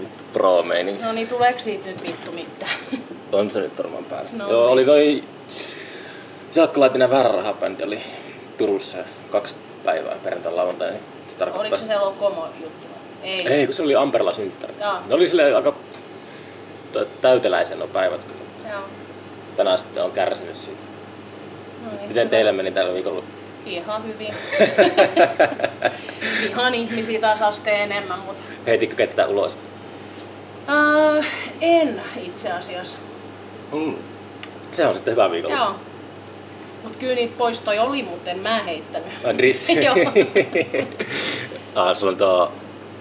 vittu pro meininki. No niin, tuleeko siitä nyt vittu mitään? On se nyt varmaan päällä. No Joo, niin. oli toi Jaakko Laitinen väärä rahapäändi oli Turussa kaksi päivää perjantai lauantai. Niin se tarkoittaa... Oliko se se Lokomo juttu? Ei. Ei, kun se oli Amperla synttäri. Ne oli silleen aika tä- täyteläisen nuo päivät. Joo. Tänään sitten on kärsinyt siitä. No niin. Miten teillä meni tällä viikolla? Ihan hyvin. Ihan ihmisiä taas asteen enemmän, mutta Heitikö kettä ulos? Uh, en itse asiassa. Mm. Se on sitten hyvä viikolla. Joo. Mut kyllä niitä poistoja oli, mutta en mä heittänyt. Ah, Driss. Joo. ah, sulla on tuo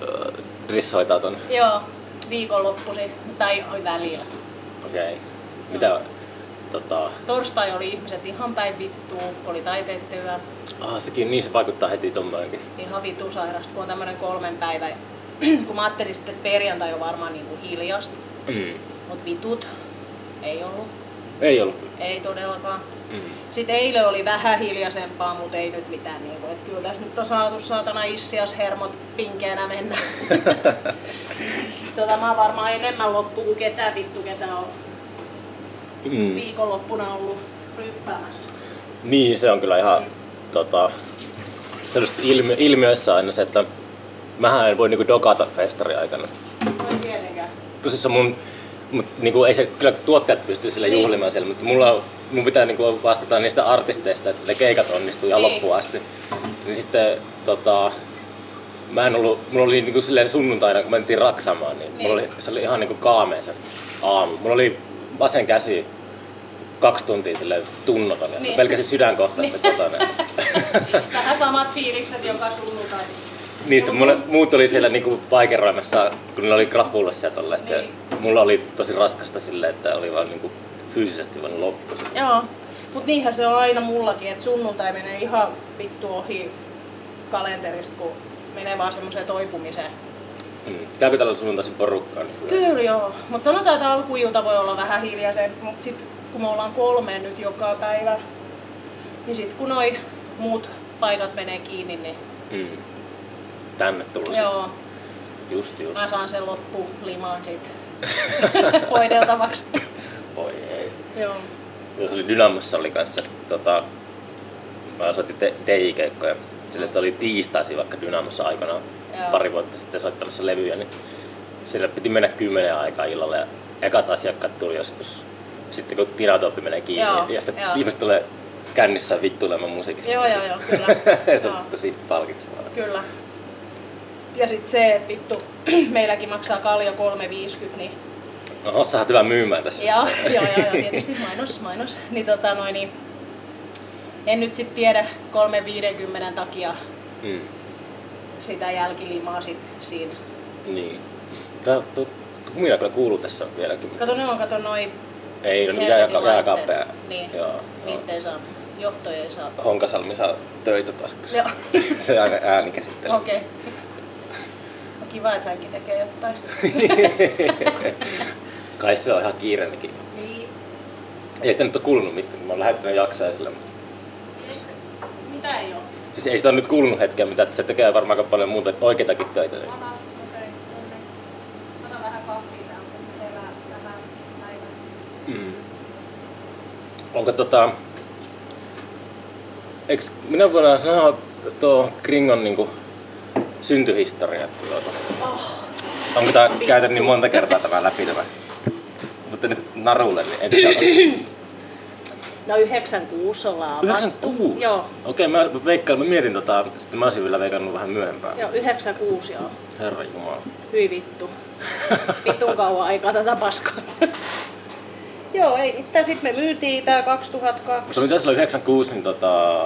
uh, Driss hoitaa ton. Joo, viikonloppuisin, tai välillä. Okei. Okay. Mitä? Tota, Torstai oli ihmiset ihan päin vittuu, oli taiteiden yö. ah, sekin, niin se vaikuttaa heti tommoinenkin. Ihan vittu sairasta, kun on tämmönen kolmen päivä. kun mä ajattelin sitten, että perjantai on varmaan niinku hiljasta, Mm. mut vitut ei ollut. Ei ollut. Ei todellakaan. Mm. Sitten eilen oli vähän hiljaisempaa, mutta ei nyt mitään. Niin kuin, että kyllä tässä nyt on saatu saatana issias hermot pinkeänä mennä. tota, mä oon varmaan enemmän loppu kuin ketään vittu, ketä on Mm. viikonloppuna ollut ryppäämässä. Niin, se on kyllä ihan tota, sellaista ilmi- ilmiöissä aina se, että mähän en voi niinku dokata festari aikana. No ei tietenkään. Siis mun, mut niinku ei se, kyllä tuottajat pystyy sille Niin. juhlimaan siellä, mutta mulla, mun pitää niinku vastata niistä artisteista, että ne keikat onnistuu ihan Niin. loppuun asti. Niin sitten tota, mä en ollut, mulla oli niinku silleen sunnuntaina, kun mentiin raksamaan, niin, Niin. Mulla oli, se oli ihan niinku kaamea se aamu. Mulla oli vasen käsi kaksi tuntia silleen tunnoton ja Niin. niin. pelkäsin sydänkohtaista Niin. kotona. Vähän samat fiilikset joka sunnuntai. Niistä mulle, muut oli siellä niinku paikeroimassa, kun ne oli krapulassa ja tollaista. Niin. Ja mulla oli tosi raskasta silleen, että oli vaan niinku fyysisesti vaan loppu. Joo. Mut niinhän se on aina mullakin, että sunnuntai menee ihan vittu ohi kalenterista, kun menee vaan semmoiseen toipumiseen. Mm. Käykö tällä sunnuntaisin porukkaa? Niin kyllä. Joo, mutta sanotaan, että alkuilta voi olla vähän hiljaisen, mutta sitten kun me ollaan kolmeen nyt joka päivä, niin sitten kun noi muut paikat menee kiinni, niin Mm. Tänne tulisi. joo, Just just. mä saan sen loppulimaan sitten hoideltavaksi. Oi ei. joo. Jos oli Dynamossa oli kanssa, tota, mä soitin te- DJ-keikkoja. Sille, että oli tiistaisin vaikka Dynamossa aikana Joo. pari vuotta sitten soittamassa levyjä, niin sille piti mennä kymmenen aikaa illalla ja ekat asiakkaat tuli joskus sitten kun Tinatoppi menee kiinni Joo, ja sitten joo. ihmiset tulee kännissä vittuilemaan musiikista. Joo, joo, joo, kyllä. se on tosi palkitsevaa. Kyllä. Ja sitten se, että vittu, meilläkin maksaa kaljo 3,50, niin sä oot hyvä myymään tässä. Joo, joo, joo, joo, tietysti mainos, mainos. Niin, tota, noin, niin, en nyt sitten tiedä 350 takia Mm. sitä jälkilimaa sit siinä. Niin. Tää, tu, kumina kyllä kuuluu tässä vieläkin. Kato, ne on kato noin Ei, no jää, helvetin jää laitteet. kapea. Niin, Joo, niitä ei saa, johtoja ei saa. Honkasalmi saa töitä taas, se, se aina ääni käsittelee. Okei. Okay. Kiva, että hänkin tekee jotain. Kai se on ihan kiireellikin. niin. Ei sitä nyt ole kuulunut mitään, kun mä oon lähettänyt jaksoja sille. Se- Mitä ei ole? Siis ei sitä ole nyt kuulunut hetkeä, mitä se tekee varmaan aika paljon muuta oikeitakin töitä. Niin. Aha. Okay. Ota vähän kahvia täältä. Herää tämä päivä. Mm. Onko tota... Eiks minä voidaan sanoa tuo Kringon niinku syntyhistoria? Tuota. Oh, Onko tää käyty niin monta kertaa tämä läpi tämä? Mutta nyt narulle, niin en no 96 ollaan avattu. 96? Joo. Okei, mä veikkaan, mä mietin tota, mutta sitten mä olisin vielä veikannut vähän myöhempään. Joo, 96 joo. Herra Jumala. Hyi vittu. Vitun kauan aikaa tätä paskaa. joo, ei mitään. Sitten me myytiin tää 2002. Mutta mitä silloin 96, niin tota...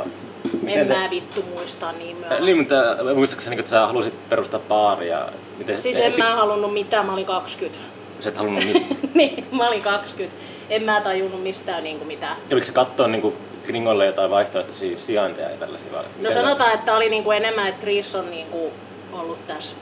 En te- mä vittu muista niin myöhään. Niin, mutta muistaakseni, että sä halusit perustaa baaria. Miten Siis se, en mä halunnut mitään, mä olin 20. Sä et halunnut mitään. niin, mä olin 20. En mä tajunnut mistään niinku mitään. Kävikö sä katsoa niin Kringolle jotain vaihtoehtoisia sijainteja ja tällaisia vai? No sanotaan, että oli niinku enemmän, että Chris on niinku ollut tässä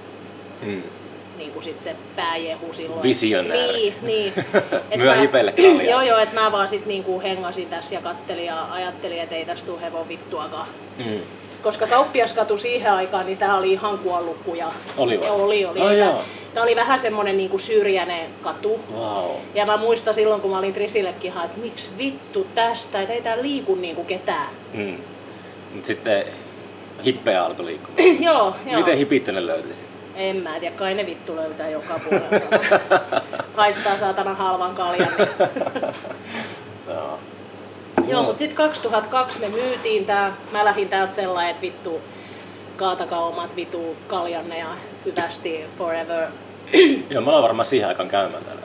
Mm. niinku sit se pääjehu silloin. Visionääri. Niin, niin. Et Myö mä- hipelle kaljaa. Joo, joo, että mä vaan sit niinku hengasin tässä ja kattelin ja ajattelin, että ei tästä tule hevon vittuakaan. Mm. Koska kauppiaskatu siihen aikaan, niin tämä oli ihan kuollut kuja. Oli vai? Oli, oli. Että joo. Tää oli vähän semmonen niinku syrjäinen katu. Wow. Ja mä muistan silloin, kun mä olin Trisillekin ihan, että miksi vittu tästä, että ei tää liiku niinku ketään. Mm. Mut sitten hippejä alkoi liikkumaan. joo, joo. Miten hipit ne löytyisi? En mä tiedä, kai ne vittu löytää joka puolella. Haistaa saatana halvan kaljan. Niin. Joo. Mutta sitten 2002 me myytiin tää. Mä lähdin täältä sellainen, että vittu kaatakaa omat vitu kaljanne ja hyvästi forever. Joo, mä olen varmaan siihen aikaan käymään täällä.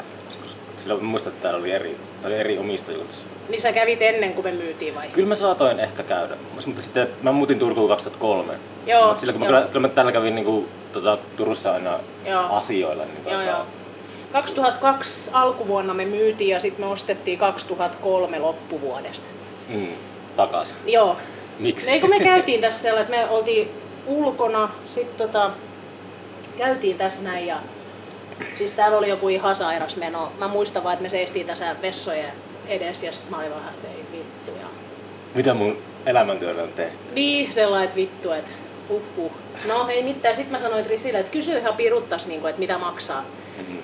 Silloin muistan, että täällä oli eri, täällä oli eri omistajuudessa. Niin sä kävit ennen kuin me myytiin vai? Kyllä mä saatoin ehkä käydä, mutta sitten mä muutin Turkuun 2003. Joo, Mutta silloin kun mä, kyllä, kyllä mä täällä kävin niinku, tota, Turussa aina Joo. asioilla. Niin Joo, tota, joo. 2002 alkuvuonna me myytiin ja sitten me ostettiin 2003 loppuvuodesta. Mm, takaisin. Joo. Miksi? Ei kun me käytiin tässä sellainen, että me oltiin ulkona, sitten tota, käytiin tässä näin ja siis täällä oli joku ihan sairas meno. Mä muistan vaan, että me seistiin tässä vessojen edessä ja sitten mä olin vähän, että ei vittu. Ja... Mitä mun elämäntyöllä on tehty? Niin, sellainen, että vittu, että huh huh. No ei mitään, sitten mä sanoin Trisille, että kysy ihan piruttas, niin kuin, että mitä maksaa. Mm.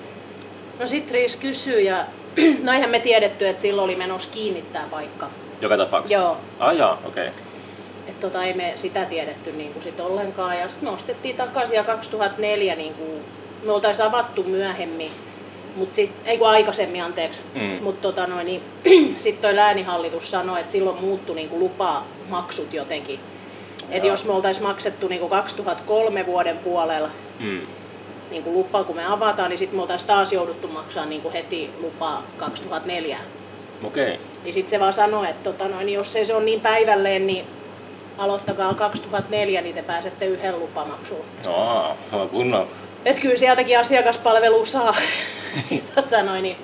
No sit Tris kysyy ja no eihän me tiedetty, että silloin oli menossa kiinni tää paikka. Joka tapauksessa? Joo. Ah jaa, okei. Okay. Et tota, ei me sitä tiedetty niin kuin sit ollenkaan. Ja sitten me ostettiin takaisin ja 2004 niin kuin, me oltaisiin avattu myöhemmin, mut sit, ei kun aikaisemmin anteeksi. Mm. Mutta tota noin, niin, sitten toi läänihallitus sanoi, että silloin muuttui niin kuin lupamaksut jotenkin. Joo. jos me oltaisiin maksettu niin kuin 2003 vuoden puolella Mm. niin kuin lupa, kun me avataan, niin sitten me oltaisiin taas jouduttu maksaa niin kuin heti lupa 2004. Okei. Okay. Niin sitten se vaan sanoi, että tota noin, niin jos ei se ole niin päivälleen, niin aloittakaa 2004, niin te pääsette yhden lupamaksuun. Aa, no, kunnon. Et kyllä sieltäkin asiakaspalvelu saa. tota noin, niin.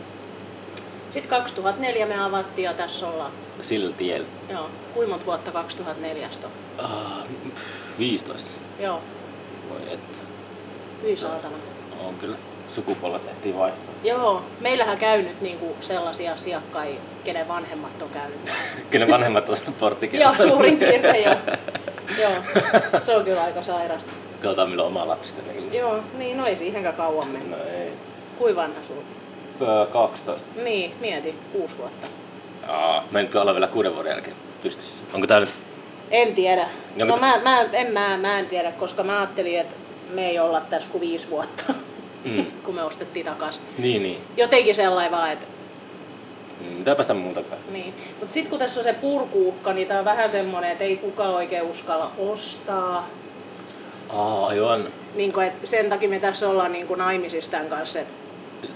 Sitten 2004 me avattiin ja tässä ollaan. Sillä tiellä. Joo. Kuinka monta vuotta 2004 on? Ah, pff, 15. Joo. Voi että. Hyi. On kyllä. Sukupolvet ehtii vaihtaa. Joo, meillähän käy nyt niinku sellaisia asiakkaita, kenen vanhemmat on käynyt. Kyllä vanhemmat on sen. Joo, suurin piirtein joo. Joo, se on kyllä aika sairasta. Katsotaan milloin oma lapsi. Joo, niin no ei siihenkään kauan mene. No ei. Kuin vanha sulla? Öö, 12. Niin, mieti, kuusi vuotta. Aa, mä en nyt olla vielä kuuden vuoden jälkeen pystyssä. Onko tää nyt? En tiedä. No, No, mitäs- mä, mä, en, mä, mä en tiedä, koska mä ajattelin, että me ei olla tässä kuin viisi vuotta, Mm. kun me ostettiin takas. Niin, niin. Jotenkin sellainen vaan, että Mm, Pitääpä sitä muuta päästä. niin. Mutta sitten kun tässä on se purkuukka, niin tää on vähän semmonen, että ei kukaan oikein uskalla ostaa. Aa, aivan. Niin kuin, että sen takia me tässä ollaan niin tämän kanssa. Että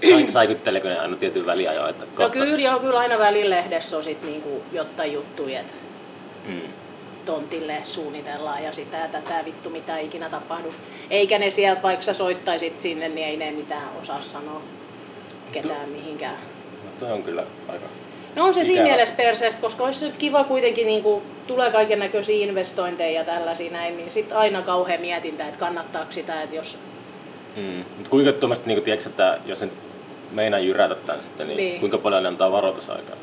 Sai, saikutteleeko ne aina tietyn väliajoin? Että no kohta- kyllä, joo, kyllä aina välilehdessä on sit niin kuin jotain juttuja, että Mm. tontille suunnitellaan ja sitä ja tätä vittu mitä ikinä tapahdu. Eikä ne sieltä, vaikka sä soittaisit sinne, niin ei ne mitään osaa sanoa ketään mihinkään. No, toi on kyllä aika... No on se siinä Ikävä. mielessä perseestä, koska olisi nyt kiva kuitenkin, niin kuin, tulee kaiken näköisiä investointeja ja tällaisia näin, niin sitten aina kauhean mietintä, että kannattaako sitä, että jos... Mm. Mut kuinka tuommoista, niin tiedätkö, että jos nyt meinaa jyrätä tän sitten, niin, Niin. kuinka paljon ne antaa varoitusaikaa?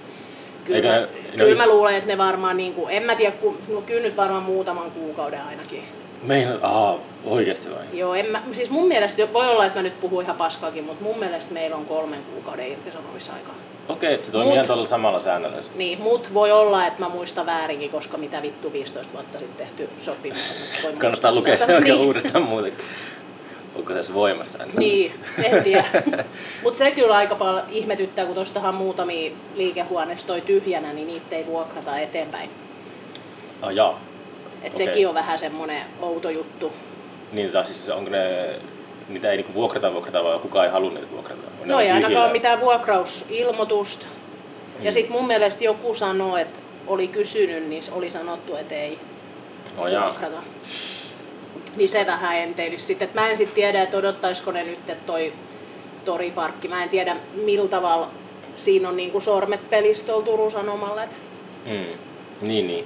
Kyllä, Eikä mä, ne- kyllä ne- mä luulen, että ne varmaan, niin kuin, en mä tiedä, ku, no kyllä nyt varmaan muutaman kuukauden ainakin. Meina, aha, oikeesti vai? Joo, en mä, siis mun mielestä, voi olla, että mä nyt puhun ihan paskaakin, mutta mun mielestä meillä on kolmen kuukauden irtisanomisaikaa. Okei, että se toimii Mut- ihan tuolla samalla säännöllä. Niin, mut voi olla, että mä muistan väärinkin, koska mitä vittu 15 vuotta sitten tehty sopimus. Kannattaa lukea se oikein niin. uudestaan muutenkin. Onko se edes voimassa enää? Niin, en tiedä. Mutta se kyllä aika paljon ihmetyttää, kun tuostahan muutamia liikehuoneistoja tyhjänä, niin niitä ei vuokrata eteenpäin. Ah, jaa. Et Okei. sekin on vähän semmoinen outo juttu. Niin, tai siis onko ne, niitä ei niinku vuokrata vuokrata, vai kukaan ei halua niitä vuokrata? On ne No ei ainakaan ole mitään vuokrausilmoitusta. Ja sitten mun mielestä joku sanoo, että oli kysynyt, niin oli sanottu, että ei Oh, jaa. Niin se vähän enteilisi sitten. Et Mä en sitten tiedä, että odottaisiko ne nyt, että toi toriparkki, mä en tiedä millä tavalla siinä on niinku sormet pelissä tuolla Turun Sanomalle. Mm. Niin, niin.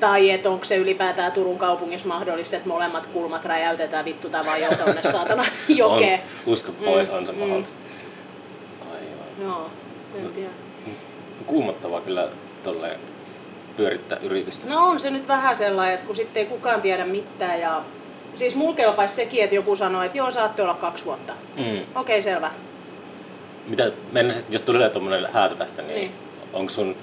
tai että onko se ylipäätään Turun kaupungissa mahdollista, että molemmat kulmat räjäytetään vittu tai vaan tonne saatana jokeen. On, usko pois, Mm, on se mm. mahdollista. Aivan. Joo, en tiedä. Kuumottavaa kyllä tolleen pyörittää yritystä. No on se nyt vähän sellainen, että kun sitten ei kukaan tiedä mitään ja Siis mulla kelpaisi sekin, että joku sanoo, että joo, saatte olla kaksi vuotta. Mm. Okei, okay, selvä. Mitä, mennä, jos tulee tuommoinen häätö tästä, niin, Niin. onko sun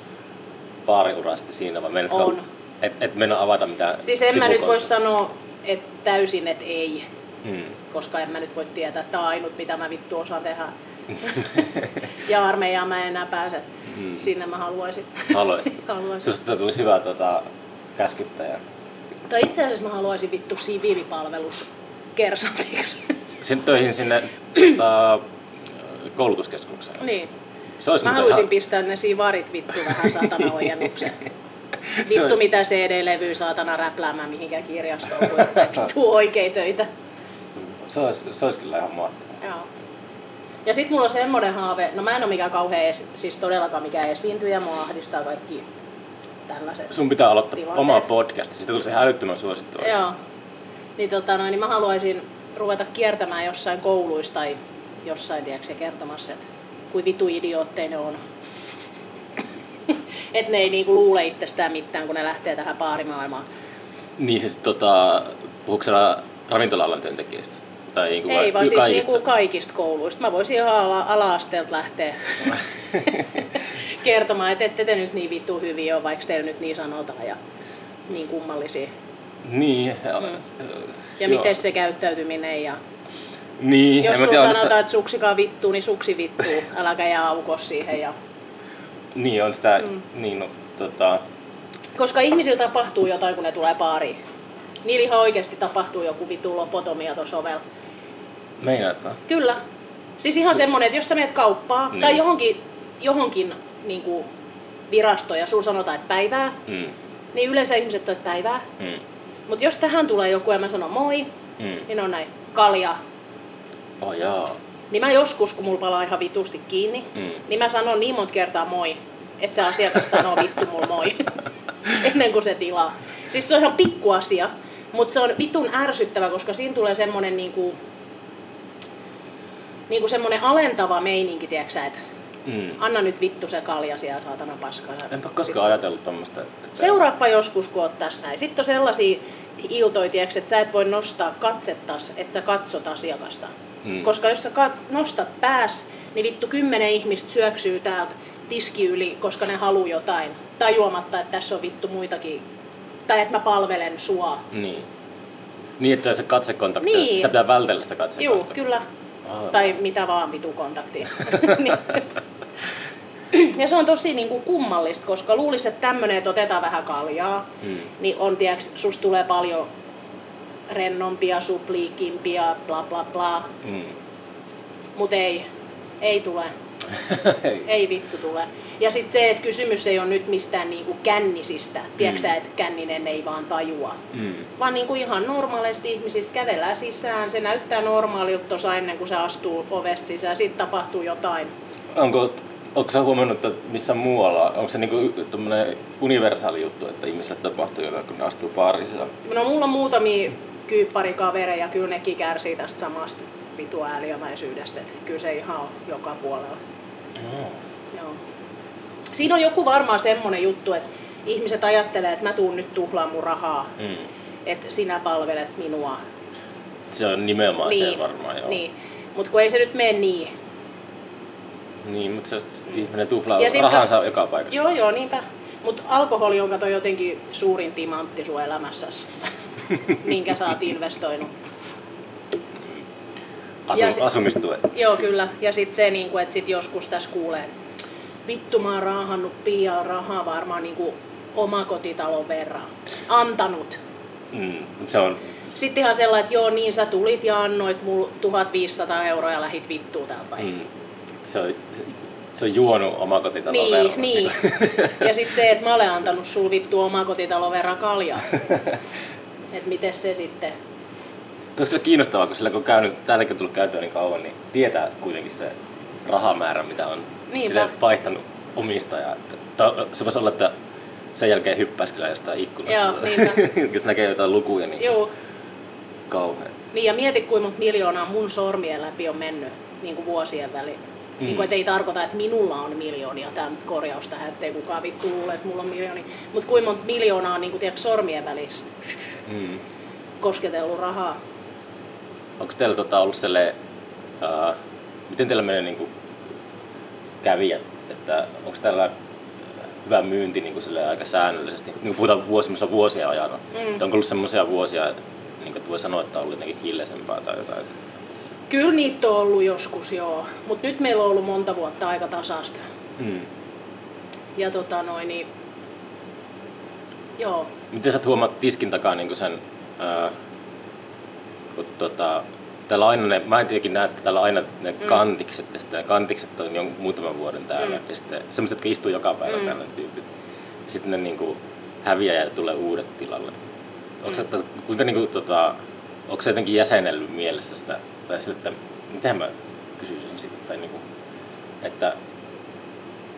baariura sitten siinä vai menetkö, On. Et, et mennä avata mitään Siis en mä nyt voi sanoa että täysin, että ei. Mm. koska en mä nyt voi tietää, että tämä on ainut mitä mä vittu osaan tehdä. ja armeijaan mä en enää pääse. Mm. Sinne mä haluaisin. Haluaisit. haluaisin. Susta tulisi hyvä tota, käskyttäjä. Tai itse asiassa mä haluaisin vittu siviilipalvelus kersantiksi. Sitten töihin sinne tota, koulutuskeskukseen. niin. Se olisi Mä haluaisin ihan- pistää ne sivarit vittu vähän satana ojennukseen. Se Vittu olisi- mitä CD-levyä saatana räpläämään mihinkään kirjastoon, kun vittu oikein töitä. Se olisi, se olisi kyllä ihan mahtavaa. Joo. Ja sit mulla on semmonen haave, no mä en oo mikään kauhean, siis todellakaan mikään esiintyjä, mua ahdistaa kaikki tällaiset. Sun pitää aloittaa Tilanteet. omaa podcast, siitä tulisi ihan älyttömän suosittu. Joo. Niin, tota, noin, niin mä haluaisin ruveta kiertämään jossain kouluissa tai jossain tiedätkö, kertomassa, että kuin vitu idiootteja ne on. että ne ei niinku luule itsestään mitään, kun ne lähtee tähän baarimaailmaan. Niin siis tota, puhuuko ravintola-alan työntekijöistä? Tai niin kuin Ei vaan siis kaikista? niinku kaikista kouluista. Mä voisin ihan ala- ala-asteelta lähteä kertomaan, että ette te nyt niin vittu hyviä ole, vaikka teillä nyt niin sanotaan ja niin kummallisia. Niin. Ja, Mm. Ja miten se käyttäytyminen ja Niin, jos sulla tiedä, sanotaan, se, että suksikaan vittuu, niin suksi vittuu. Äläkä jää aukos siihen. Ja... niin on sitä, Mm. niin no, tota, Koska ihmisillä tapahtuu jotain, kun ne tulee baariin. Niillä ihan oikeasti tapahtuu joku vittu lopotomia tuossa ovella. Meinaatko? Kyllä. Siis ihan semmonen, että jos sä meet kauppaan Niin. tai johonkin, johonkin niin kuin virastoon ja sulla sanotaan, että päivää, Mm. niin yleensä ihmiset on, että päivää. Mm. Mutta jos tähän tulee joku ja mä sanon moi, Mm. niin on näin, kalja. Oh jaa. Niin mä joskus, kun mulla palaa ihan vitusti kiinni, Mm. niin mä sanon niin monta kertaa moi, että se asiakas sanoo vittu mulla moi. Ennen kuin se tilaa. Siis se on ihan pikku asia, mutta se on vitun ärsyttävä, koska siinä tulee semmonen niinku, niinku semmonen alentava meininki, tiedätkö että Mm. anna nyt vittu se kalja siellä saatana paskaa. Enpä koskaan ajatellut tommoista. Että... Seuraappa joskus, kun oot tässä näin. Sitten on sellaisia iltoja, tiedätkö, että sä et voi nostaa katsettas, että sä katsot asiakasta. Mm. Koska jos sä kat- nostat pääs, niin vittu kymmenen ihmistä syöksyy täältä tiski yli, koska ne haluu jotain. Tajuamatta, että tässä on vittu muitakin. Tai että mä palvelen sua. Niin. Niin, että se katsekontakti, Niin. sitä pitää vältellä sitä katsekontaktia. kyllä. Tai mitä vaan vitu kontaktia. Niin. ja se on tosi niin kuin kummallista, koska luulisi, että tämmönen, että otetaan vähän kaljaa, Mm. niin on, tiiäks, susta tulee paljon rennompia, supliikimpia, bla bla bla. Mm. Mut ei, ei tule. Ei. Ei vittu tule. Ja sitten se, että kysymys ei ole nyt mistään niinku kännisistä. Tiedätkö mm. että känninen ei vaan tajua. Mm. Vaan niinku ihan normaaleista ihmisistä kävellään sisään. Se näyttää normaalilta tuossa ennen kuin se astuu ovesta sisään. Sitten tapahtuu jotain. Onko, onko sä huomannut, että missä muualla, onko se niinku universaali juttu, että ihmisille tapahtuu jotain, kun ne astuu baariin? No mulla on muutamia kyypparikavereja, kyllä nekin kärsii tästä samasta vitu ääliömäisyydestä. Että kyllä se ihan on joka puolella. Joo. Siinä on joku varmaan semmonen juttu, että ihmiset ajattelee, että mä tuun nyt tuhlaa mun rahaa, Mm. että sinä palvelet minua. Se on nimenomaan se varmaan, joo. niin. Mutta kun ei se nyt mene niin. Niin, mutta se ihminen tuhlaa Ja sit rahansa ka- joka paikassa. Joo, joo, niinpä. Mutta alkoholi on kato jotenkin suurin timantti sun elämässäsi, minkä sä oot investoinut. Asu, Asumistuet. Joo, kyllä. Ja sitten se, niinku, että sit joskus tässä kuulee, vittu mä oon raahannut pian rahaa varmaan niinku omakotitalon verran. Antanut. Mm. Se on, Sitten ihan sellainen, että joo niin sä tulit ja annoit mulle 1500 euroa ja lähit vittuun täältä vai? mm. se on, se on juonut omakotitalon Niin, verran. niin. Ja sitten se, että mä olen antanut sul vittu omakotitalon verran kaljaa. että miten se sitten? Olisi kyllä kiinnostavaa, kun sillä kun on käynyt, täälläkin on tullut käytyä niin kauan, niin tietää kuitenkin se rahamäärä, mitä on sille vaihtanut omistajaa. Se voisi olla, että sen jälkeen hyppäisi kyllä jostain ikkunasta. Joo, jos näkee jotain lukuja, niin Joo. kauhean. Niin ja mieti kuinka monta miljoonaa mun sormien läpi on mennyt niin kuin vuosien väliin. Mm. Niin kuin, ei tarkoita, että minulla on miljoonia. Tämä on nyt korjaus tähän, ettei kukaan vittu luule, että mulla on miljoonia. Mutta kuinka monta miljoonaa on niin kuin, tiedätkö, sormien välistä. Mm. kosketellut rahaa. Onko teillä tota ollut sellainen, uh, miten teillä menee niin kävijät, että onko täällä hyvä myynti niin kuin aika säännöllisesti? Niin kuin puhutaan vuosia, vuosia ajanut. Mm. Onko ollut sellaisia vuosia, niin kuin, että voi sanoa, että on ollut jotenkin hiljaisempaa tai jotain? Kyllä niitä on ollut joskus, joo. Mutta nyt meillä on ollut monta vuotta aika tasasta. Mm. Ja tota noin, niin... Joo. Miten sä huomaat tiskin takaa niin sen, ää, kun tota, täällä aina ne, mä en tietenkin näe, että täällä aina ne mm. kantikset, ja ja kantikset on jo muutaman vuoden täällä, mm. ja sitten semmoiset, jotka istuu joka päivä mm. täällä tyypit. Sitten ne niin kuin, häviää ja tulee uudet tilalle. Onko mm. se, kuinka niin kuin, tota, onko se jotenkin jäsenellyt mielessä sitä, tai sille, että miten mä kysyisin siitä, tai niin kuin, että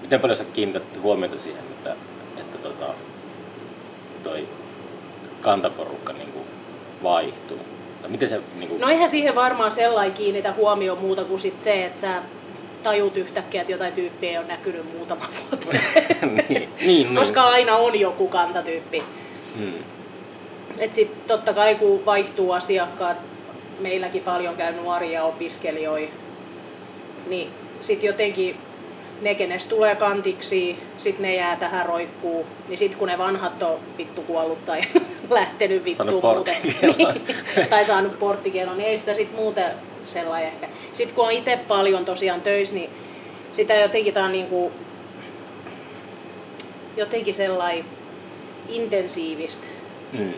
miten paljon sä kiinnität huomiota siihen, että, että tota, toi kantaporukka niin kuin vaihtuu? Tai miten se, niin kuin... No eihän siihen varmaan sellainen kiinnitä huomioon muuta kuin sit se, että sä tajut yhtäkkiä, että jotain tyyppiä ei ole näkynyt muutama vuotta. niin, niin, Koska niin. aina on joku kantatyyppi. Hmm. Et sit totta kai kun vaihtuu asiakkaat, meilläkin paljon käy nuoria opiskelijoita, niin sit jotenkin ne, kenes tulee kantiksi, sit ne jää tähän roikkuu, niin sit kun ne vanhat on vittu kuollut tai lähtenyt vittuun muuten, niin, tai saanut porttikielon, niin ei sitä sit muuten sellainen ehkä. Sitten kun on itse paljon tosiaan töissä, niin sitä jotenkin tää on niinku, jotenkin sellainen intensiivistä. Mm.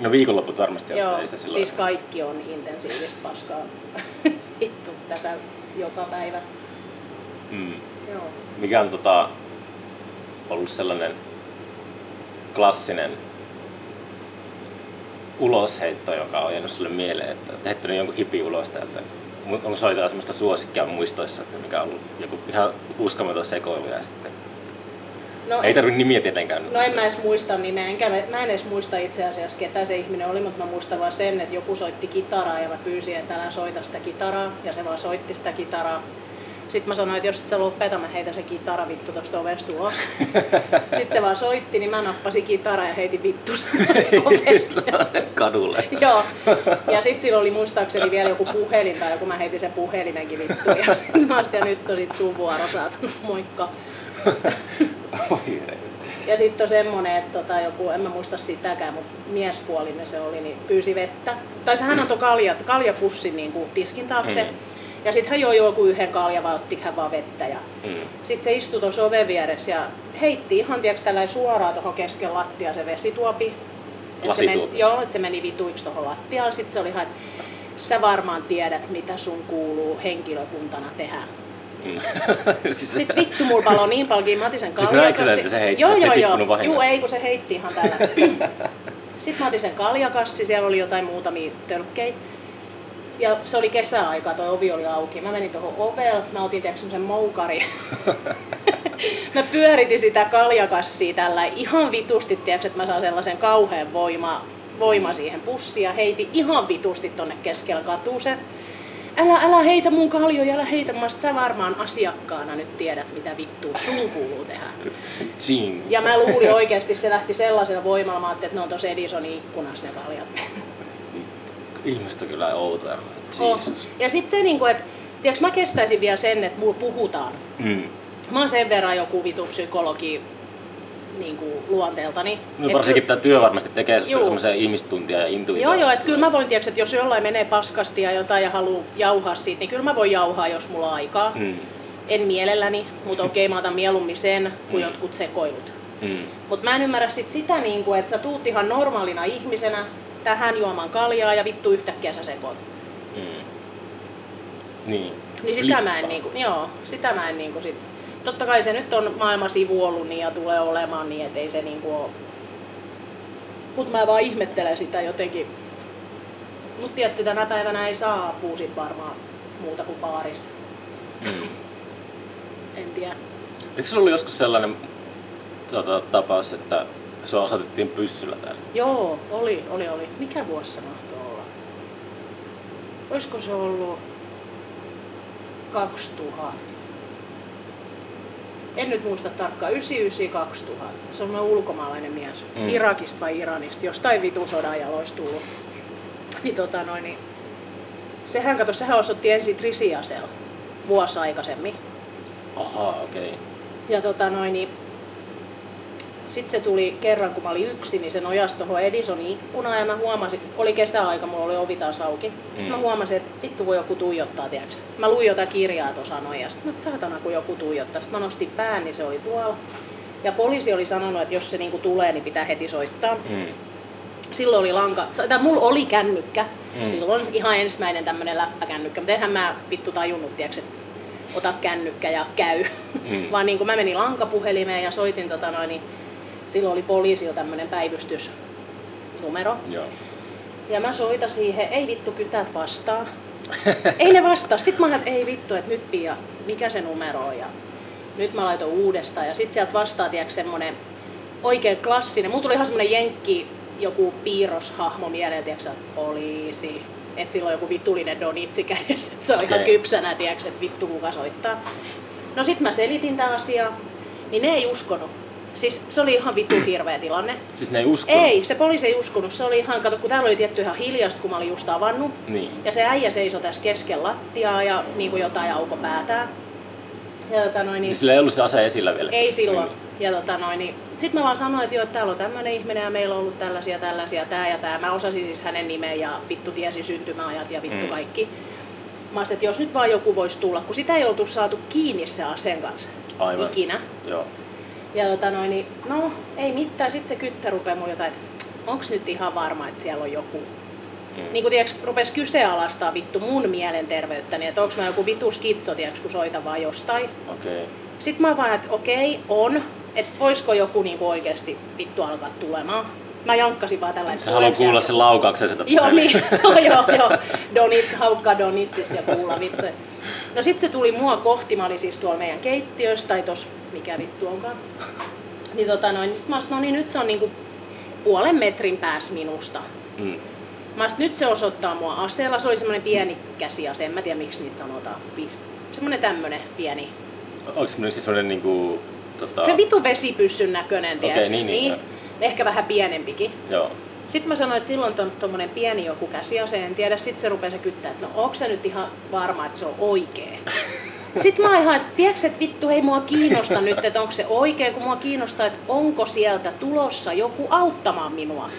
No viikonloput varmasti Joo, sitä silloin. siis kaikki on intensiivistä paskaa. Vittu tässä joka päivä. Mm. Joo. Mikä on tota, ollut sellainen klassinen ulosheitto, joka on jäänyt sulle mieleen, että olet heittänyt jonkun hipi ulos täältä? Onko se jotain sellaista suosikkia muistoissa, että mikä on ollut joku ihan uskomaton sekoilu ja sitten No, ei tarvitse nimiä tietenkään. No en mä edes muista nimeä, enkä mä en edes muista itse asiassa ketä se ihminen oli, mutta mä muistan vaan sen, että joku soitti kitaraa ja mä pyysin, että älä soita sitä kitaraa ja se vaan soitti sitä kitaraa. Sitten mä sanoin, että jos et sä lopeta, mä heitän se kitara vittu tosta ovesta ulos. Sitten se vaan soitti, niin mä nappasin kitara ja heitin vittu Kadulle. Joo. Ja sitten sillä oli muistaakseni vielä joku puhelin tai joku mä heitin sen puhelimenkin vittu. Ja, ja nyt on sit sun vuoro saatana. Moikka. ja sitten on semmonen, että tota, joku, en mä muista sitäkään, mutta miespuolinen se oli, niin pyysi vettä. Tai hän antoi kaljat, kaljapussin niin kuin tiskin taakse. Mm. Ja sitten hän joi joku yhden kalja vai otti hän vaan vettä. Ja mm. sitten se istui tuossa oven vieressä ja heitti ihan tiiäks, tällä suoraan tuohon kesken lattia se vesituopi. Et se meni, joo, että se meni vituiksi tuohon lattiaan. Sitten se oli ihan, sä varmaan tiedät, mitä sun kuuluu henkilökuntana tehdä. Mm. siis Sitten vittu mulla palo niin paljon, mä otin sen kaljakassi. Siis että se heitti, joo, joo, joo. Juu, ei kun se heitti ihan tällä. Sitten mä otin sen kaljakassi, siellä oli jotain muutamia tölkkejä. Ja se oli kesäaika, tuo ovi oli auki. Mä menin tuohon ovelle, mä otin sen moukari. mä pyöritin sitä kaljakassia tällä ihan vitusti, tiedätkö, että mä saan sellaisen kauhean voima, voima siihen pussiin ja heiti ihan vitusti tonne keskellä katuuse. Älä, älä heitä mun kaljoja, älä heitä, mä sä varmaan asiakkaana nyt tiedät, mitä vittua sun kuuluu tehdä. Ja mä luulin oikeasti, se lähti sellaisella voimalla, että ne on tuossa Edisonin ikkunassa ne kaljat. Ihmistä kyllä outoa. Oh. Ja sitten se, niinku, että tiedätkö, mä kestäisin vielä sen, että mulla puhutaan. Mm. Mä oon sen verran joku vitu psykologi niin kuin luonteeltani. No, varsinkin tämä työ varmasti tekee semmoisia ihmistuntia ja intuitioita. Joo, joo, että kyllä mä voin tiedätkö, että jos jollain menee paskasti ja jotain ja haluaa jauhaa siitä, niin kyllä mä voin jauhaa, jos mulla on aikaa. Mm. En mielelläni, mutta okei, mä otan mieluummin sen kuin mm. jotkut sekoilut. Mm. Mutta mä en ymmärrä sit sitä, niin kuin, että sä tuut ihan normaalina ihmisenä tähän juomaan kaljaa ja vittu yhtäkkiä sä sekoit. Mm. Niin. Niin sitä mä en, niinku, joo, sitä mä en niinku sit. Totta kai se nyt on maailma sivuollut niin ja tulee olemaan niin, ettei se niinku oo. Mut mä vaan ihmettelen sitä jotenkin. Mut tietty tänä päivänä ei saa puusit varmaan muuta kuin paarista. Mm. en tiedä. Eikö se ollut joskus sellainen tota, tapaus, että sua osoitettiin pyssyllä täällä? Joo, oli, oli, oli. Mikä vuosi se mahtoi olla? Olisiko se ollut 2000? En nyt muista tarkkaan, 99-2000. Se on ulkomaalainen mies. Mm. Irakista vai Iranista, jostain vitu sodan jaloista tullut. Niin tota noin, niin sehän kato, sehän osoitti ensin Trisiasel vuosi aikaisemmin. Ahaa, okei. Okay. Ja tota noin, niin sitten se tuli kerran, kun mä olin yksi, niin se nojasi tuohon Edisonin ikkunaan ja mä huomasin, oli kesäaika, mulla oli ovi taas auki. Sitten mm. mä huomasin, että vittu kun joku tuijottaa, tiiäks. Mä luin jotain kirjaa tuossa noin ja sitten mä saatana kun joku tuijottaa. Sitten mä nostin pään, niin se oli tuolla. Ja poliisi oli sanonut, että jos se niinku tulee, niin pitää heti soittaa. Mm. Silloin oli lanka, tai mulla oli kännykkä. Mm. Silloin ihan ensimmäinen tämmönen läppäkännykkä. Mutta eihän mä vittu tajunnut, tiiäks, että ota kännykkä ja käy. Mm. Vaan niin kuin mä menin lankapuhelimeen ja soitin tota noin, niin silloin oli poliisilla tämmöinen päivystysnumero. Joo. Ja mä soitan siihen, ei vittu kytät vastaa. ei ne vastaa. Sitten mä ajattelin, ei vittu, että nyt pia, mikä se numero on. Ja nyt mä laitoin uudestaan. Ja sitten sieltä vastaa, tiedätkö, semmonen oikein klassinen. Mulla tuli ihan semmonen jenkki, joku piirroshahmo mieleen, tiedätkö, että poliisi. Että silloin joku vitulinen donitsi kädessä, että se on okay. ihan kypsänä, tiedätkö, että vittu kuka soittaa. No sit mä selitin tää asia, niin ne ei uskonut. Siis se oli ihan vittu hirveä tilanne. Siis ne ei uskonut? Ei, se poliisi ei uskonut. Se oli ihan, kato, kun täällä oli tietty ihan hiljasta, kun mä olin just avannut. Niin. Ja se äijä seisoi tässä keskellä lattiaa ja niin kuin jotain auko päätään. Ja tota noin, niin, niin sillä ei ollut se ase esillä vielä? Ei silloin. Niin. Ja tota noin, niin, sitten mä vaan sanoin, että joo, että täällä on tämmöinen ihminen ja meillä on ollut tällaisia, tällaisia, tää ja tää. Mä osasin siis hänen nimen ja vittu tiesin syntymäajat ja vittu mm. kaikki. Mä että jos nyt vaan joku voisi tulla, kun sitä ei oltu saatu kiinni se aseen kanssa. Aivan. Ikinä. Joo. Ja tota noin, niin, no ei mitään, sitten se kyttä rupeaa mun jotain, että onks nyt ihan varma, että siellä on joku. Mm. Niin kuin tiiäks, rupes kyseenalaistaa vittu mun mielenterveyttäni, että onks mä joku vitu skitso, tiiäks, kun soitan vaan jostain. Okay. Sitten mä vaan, että okei, okay, on, että voisiko joku niinku oikeasti vittu alkaa tulemaan. Mä jankkasin vaan tällä Sä haluat kuulla sen laukauksen sitä Joo, niin. no, joo, joo. Donit, haukkaa Donitsista ja kuulla vittu. No sit se tuli mua kohti, mä olin siis tuolla meidän keittiössä tai tos, mikä vittu onkaan. Niin tota noin, niin sit mä no niin nyt se on niinku puolen metrin päässä minusta. Mm. Mä sit, nyt se osoittaa mua aseella, se oli semmoinen pieni käsiase, en mä tiedä miksi niitä sanotaan. Semmoinen tämmönen pieni. Onko semmoinen siis semmoinen niinku... Tota... Se vitu vesipyssyn näköinen, okay, niin, niin, niin. Ehkä vähän pienempikin. Joo. Sitten mä sanoin, että silloin on tuommoinen pieni joku käsiase, en tiedä. Sitten se rupesi kyttää, että no onko se nyt ihan varma, että se on oikea. Sitten mä ihan, että tiedätkö, että vittu ei mua kiinnosta nyt, että onko se oikea, kun mua kiinnostaa, että onko sieltä tulossa joku auttamaan minua.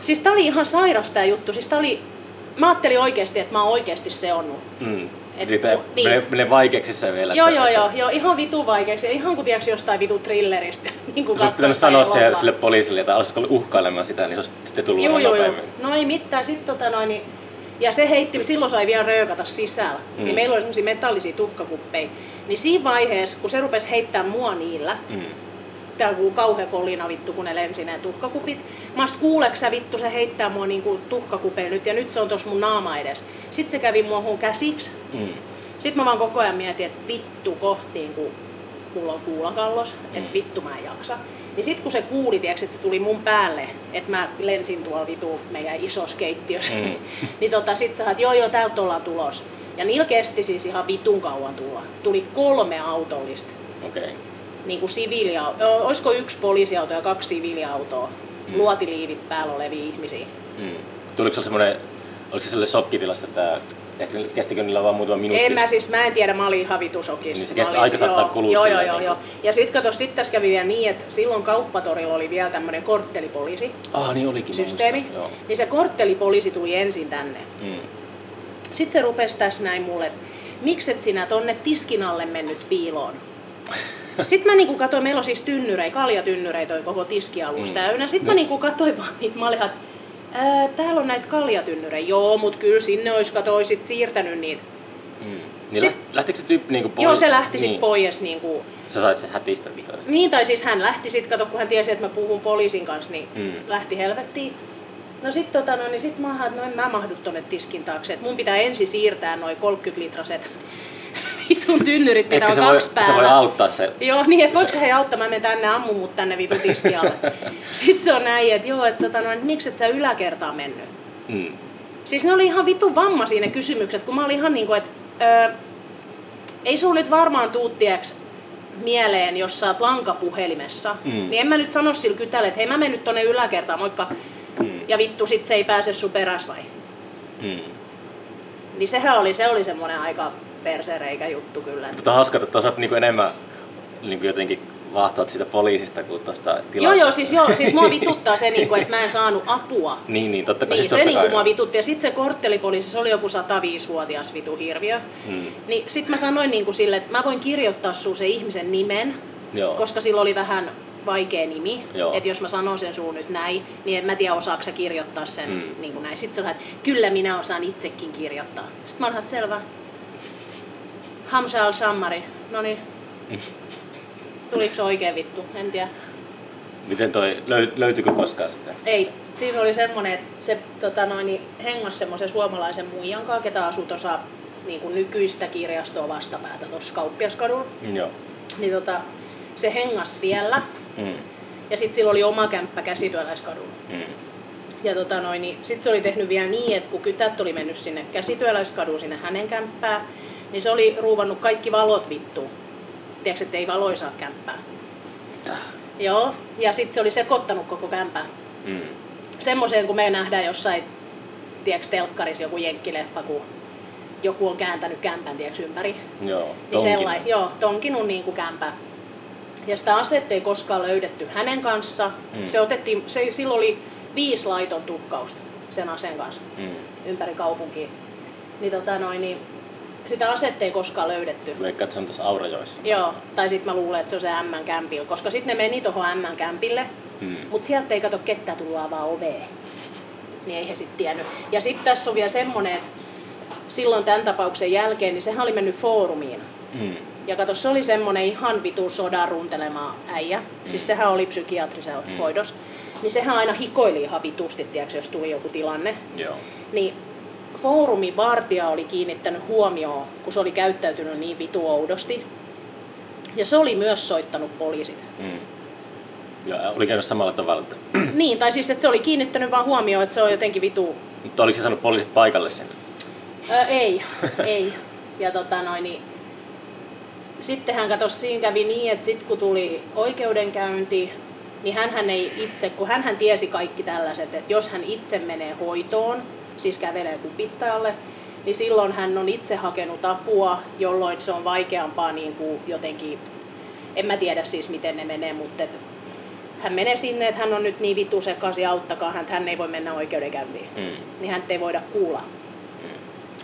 Siis tää oli ihan sairas tää juttu. Siis tää oli, mä ajattelin oikeasti, että mä oon oikeasti seonnut. Mm. Et, niin. menee, menee vaikeaksi se vielä. Joo, joo, joo, joo, ihan vitu vaikeaksi. Ihan kuin tiedätkö jostain vitu thrilleristä. niin kuin olisi pitänyt sanoa se, sille poliisille, että olisiko uhkailemaan sitä, niin se olisi sitten tullut joo, joo, joo. No ei mitään. Sitten tota noin, niin ja se heitti, silloin sai vielä röökata sisällä. Mm. Niin meillä oli semmoisia metallisia tukkakuppeja. Niin siinä vaiheessa, kun se rupesi heittää mua niillä, mm. Täällä kuuluu kauhea kolina vittu, kun ne lensi ne tukkakupit. Mä sit kuuleeko sä vittu, se heittää mua niinku tuhkakupeja nyt ja nyt se on tuossa mun naama edes. Sitten se kävi mua käsiksi. Mm. Sitten mä vaan koko ajan mietin, että vittu kohtiin, kun mulla on kuulakallos, mm. että vittu mä en jaksa. Niin sit kun se kuuli, tiiäks, että se tuli mun päälle, että mä lensin tuolla vitu meidän isossa keittiössä, mm. niin tota, sit sä että joo joo, täältä ollaan tulos. Ja niillä kesti siis ihan vitun kauan tulla. Tuli kolme autollista. Okei. Okay. Niin kuin siviiliauto. Olisiko yksi poliisiauto ja kaksi siviiliautoa. Mm. Luotiliivit päällä olevia ihmisiä. Mm. Tuliko se semmoinen, oliko se sellainen shokkitilassa, että Ehkä kestikö niillä vaan muutama minuutti? En mä siis, mä en tiedä, mä olin ihan vitusokissa. Niin se kesti aika saattaa kulua Joo, joo, joo, joo. Ja sit kato, sit tässä kävi vielä niin, että silloin kauppatorilla oli vielä tämmönen korttelipoliisi. Ah, niin olikin. Systeemi. Niin se korttelipoliisi tuli ensin tänne. Mm. Sitten se rupesi tässä näin mulle, että mikset sinä tonne tiskin alle mennyt piiloon? Sitten mä niinku katsoin, meillä on siis tynnyrei, kaljatynnyreitä toi koko tiskialus mm. täynnä. Sitten mä niinku katsoin vaan niitä, mä olin, että Ää, täällä on näitä kaljatynnyreitä. Joo, mutta kyllä sinne olisi katoisit siirtänyt niitä. Mm. Niin sit, lähtikö se tyyppi niinku pois? Joo, se lähti niin. pois. Niinku, Sä sait sen hätistä vihdoin. Niin, tai siis hän lähti sitten, kato, kun hän tiesi, että mä puhun poliisin kanssa, niin mm. lähti helvettiin. No sit, tota, no, niin sit mä että no en mä mahdu tonne tiskin taakse. Et mun pitää ensin siirtää noin 30 litraset vitun tynnyrit, mitä on kaksi voi, päällä. Se voi auttaa se. Joo, niin, että voiko se hei auttaa, mä menen tänne, ammu mut tänne vitun tiskialle. Sitten se on näin, että joo, että tota, no, miksi et sä yläkertaan mennyt? Mm. Siis ne oli ihan vitun vammaisia ne kysymykset, kun mä olin ihan niinku, että öö, ei sun nyt varmaan tuuttieks mieleen, jos sä oot lankapuhelimessa, mm. niin en mä nyt sano sillä kytälle, että hei mä menen nyt tonne yläkertaan, moikka. Mm. Ja vittu sit se ei pääse sun peräs vai? Mm. Niin sehän oli, se oli semmonen aika persereikä juttu kyllä. Mutta hauska, että osaat niinku enemmän niinku jotenkin vahtaat siitä poliisista kuin tuosta Joo, tilasta. joo, siis, joo, siis mua vituttaa se, niinku, että mä en saanut apua. Niin, niin, totta kai. Niin, siis se niinku mua vitutti. Ja sitten se korttelipoliisi, se oli joku 105-vuotias vitu hirviö. Mm. Niin sit mä sanoin niinku sille, että mä voin kirjoittaa sun se ihmisen nimen, Joo. koska sillä oli vähän vaikea nimi. Joo. Että jos mä sanon sen suun nyt näin, niin en mä tiedä osaako sä kirjoittaa sen Mm. niin kuin näin. Sitten se on, että kyllä minä osaan itsekin kirjoittaa. Sitten mä että selvä. Hamza al-Shammari. No niin. Tuliko se oikein vittu? En tiedä. Miten toi, löy, löytyykö koskaan sitten? Ei. Siinä oli semmonen, että se tota noin, niin hengas semmoisen suomalaisen muijan kanssa, ketä asui tuossa niin kuin nykyistä kirjastoa vastapäätä tuossa Kauppiaskadulla. Joo. Niin tota, se hengas siellä. Mm. Ja sitten sillä oli oma kämppä käsityöläiskadulla. Mm. Ja tota noin, niin sit se oli tehnyt vielä niin, että kun kytät oli mennyt sinne käsityöläiskaduun sinne hänen kämppään, niin se oli ruuvannut kaikki valot vittuun. Tiedätkö, että ei valoja saa kämppää. Mitä? Joo, ja sitten se oli sekoittanut koko kämpää. Mm. Semmoiseen, kun me nähdään jossain, tiedätkö, telkkarissa joku jenkkileffa, kun joku on kääntänyt kämpän, tiedätkö, ympäri. Joo. Niin tonkin. sellai, joo, tonkinut niin kuin kämpä. Ja sitä asetta ei koskaan löydetty hänen kanssa. Mm. Se otettiin, se, silloin oli viisi laiton tukkausta sen aseen kanssa Mm. ympäri kaupunkia. Niin, tota noin, niin sitä asetta ei koskaan löydetty. Veikkaat, että se on tuossa Aurajoissa. Joo, tai sitten mä luulen, että se on se M-kämpillä, koska sitten ne meni tuohon M-kämpille, Mm. mutta sieltä ei kato ketään tullut avaa ovea. Niin ei he sitten tiennyt. Ja sitten tässä on vielä semmonen, että silloin tämän tapauksen jälkeen, niin sehän oli mennyt foorumiin. Mm. Ja kato, se oli semmonen ihan vitu sodan runtelema äijä. Siis sehän oli psykiatrisella Mm. mm. hoidossa. Niin sehän aina hikoili ihan vitusti, tiedätkö, jos tuli joku tilanne. Joo. Niin foorumin vartija oli kiinnittänyt huomioon, kun se oli käyttäytynyt niin vitu oudosti. Ja se oli myös soittanut poliisit. Mm. Ja oli käynyt samalla tavalla. Että... niin, tai siis, että se oli kiinnittänyt vaan huomioon, että se on jotenkin vitu... Mutta oliko se saanut poliisit paikalle sinne? Ö, ei, ei. Ja tota noin, niin... Sittenhän kato, siinä kävi niin, että sit kun tuli oikeudenkäynti, niin hän ei itse, kun hän tiesi kaikki tällaiset, että jos hän itse menee hoitoon, siis kävelee kupittajalle, niin silloin hän on itse hakenut apua, jolloin se on vaikeampaa niin kuin jotenkin, en mä tiedä siis miten ne menee, mutta et hän menee sinne, että hän on nyt niin vitu sekaisin, auttakaa hän, hän ei voi mennä oikeudenkäyntiin, Mm. niin hän ei voida kuulla.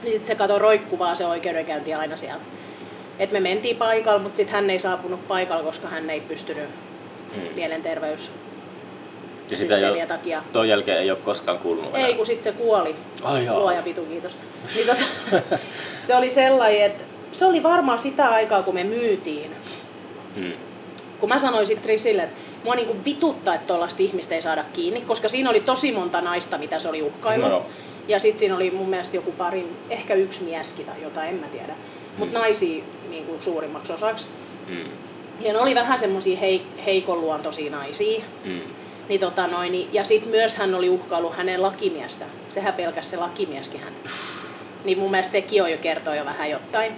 Niin sitten se kato roikkuvaa se oikeudenkäynti aina siellä. Et me mentiin paikalle, mutta sitten hän ei saapunut paikalle, koska hän ei pystynyt Mm. mielenterveys Ja sitä ei takia. tuon jälkeen ei ole koskaan kuulunut enää. Ei, kun sitten se kuoli. Ai jaa. Luoja vitu, kiitos. Niin tota, se oli sellainen, että se oli varmaan sitä aikaa, kun me myytiin. Mm. Kun mä sanoin sitten Trisille, että mua niinku vituttaa, että tuollaista ihmistä ei saada kiinni, koska siinä oli tosi monta naista, mitä se oli uhkailu. No joo. ja sitten siinä oli mun mielestä joku pari, ehkä yksi mieskin tai jotain, en mä tiedä. Mutta Mm. naisia niin kuin suurimmaksi osaksi. Mm. Ja ne oli vähän semmoisia heik- heikonluontoisia naisia. Mm. Niin tota noin, niin, ja sitten myös hän oli uhkailu hänen lakimiestä. Sehän pelkäs se lakimieskin häntä. Niin mun mielestä sekin on jo kertoo jo vähän jotain.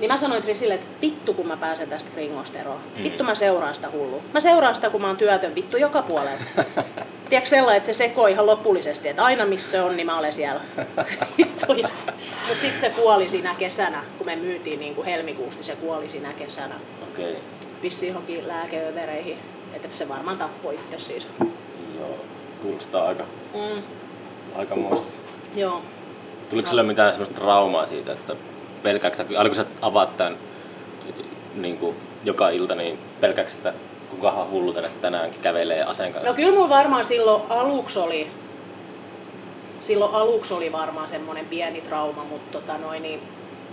Niin mä sanoin Trisille, että vittu kun mä pääsen tästä kringosta eroon. Mm. Vittu mä seuraan sitä hullua. Mä seuraan sitä kun mä oon työtön vittu joka puolella. Tiedätkö sellainen, että se sekoi ihan lopullisesti, että aina missä se on, niin mä olen siellä. Mutta sitten se kuoli siinä kesänä, kun me myytiin niin kuin helmikuussa, niin se kuoli siinä kesänä. Okei. Okay. Vissi johonkin lääkeövereihin. Että se varmaan tappoi itse siis. Joo. Kuulostaa aika, Mm, aika muista. joo. Tuliko sulle mitään semmoista traumaa siitä, että pelkääksä, kun sä avaat tämän niin kuin joka ilta, niin pelkääksä, että kukahan hullu tänne tänään kävelee aseen kanssa? No kyllä mulla varmaan silloin aluksi oli, silloin aluksi oli varmaan semmoinen pieni trauma, mutta tota noin, niin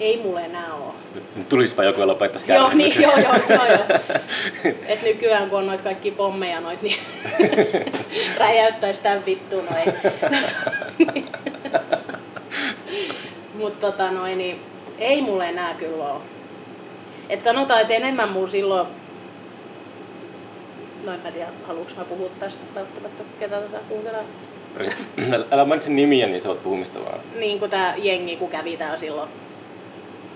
ei mulle enää ole. Nyt tulispa joku lopettaisi Joo, niin, joo, joo, joo, joo. Et nykyään kun on noit kaikki pommeja noit, niin räjäyttäisi tän vittu noin. Mutta tota noin, niin ei mulle enää kyllä ole. Et sanotaan, että enemmän mulla silloin, no en mä tiedä, haluuks mä puhua tästä välttämättä, ketä tätä kuuntelee. Älä mainitse nimiä, niin sä voit puhumista vaan. Niin kuin tää jengi, kun kävi täällä silloin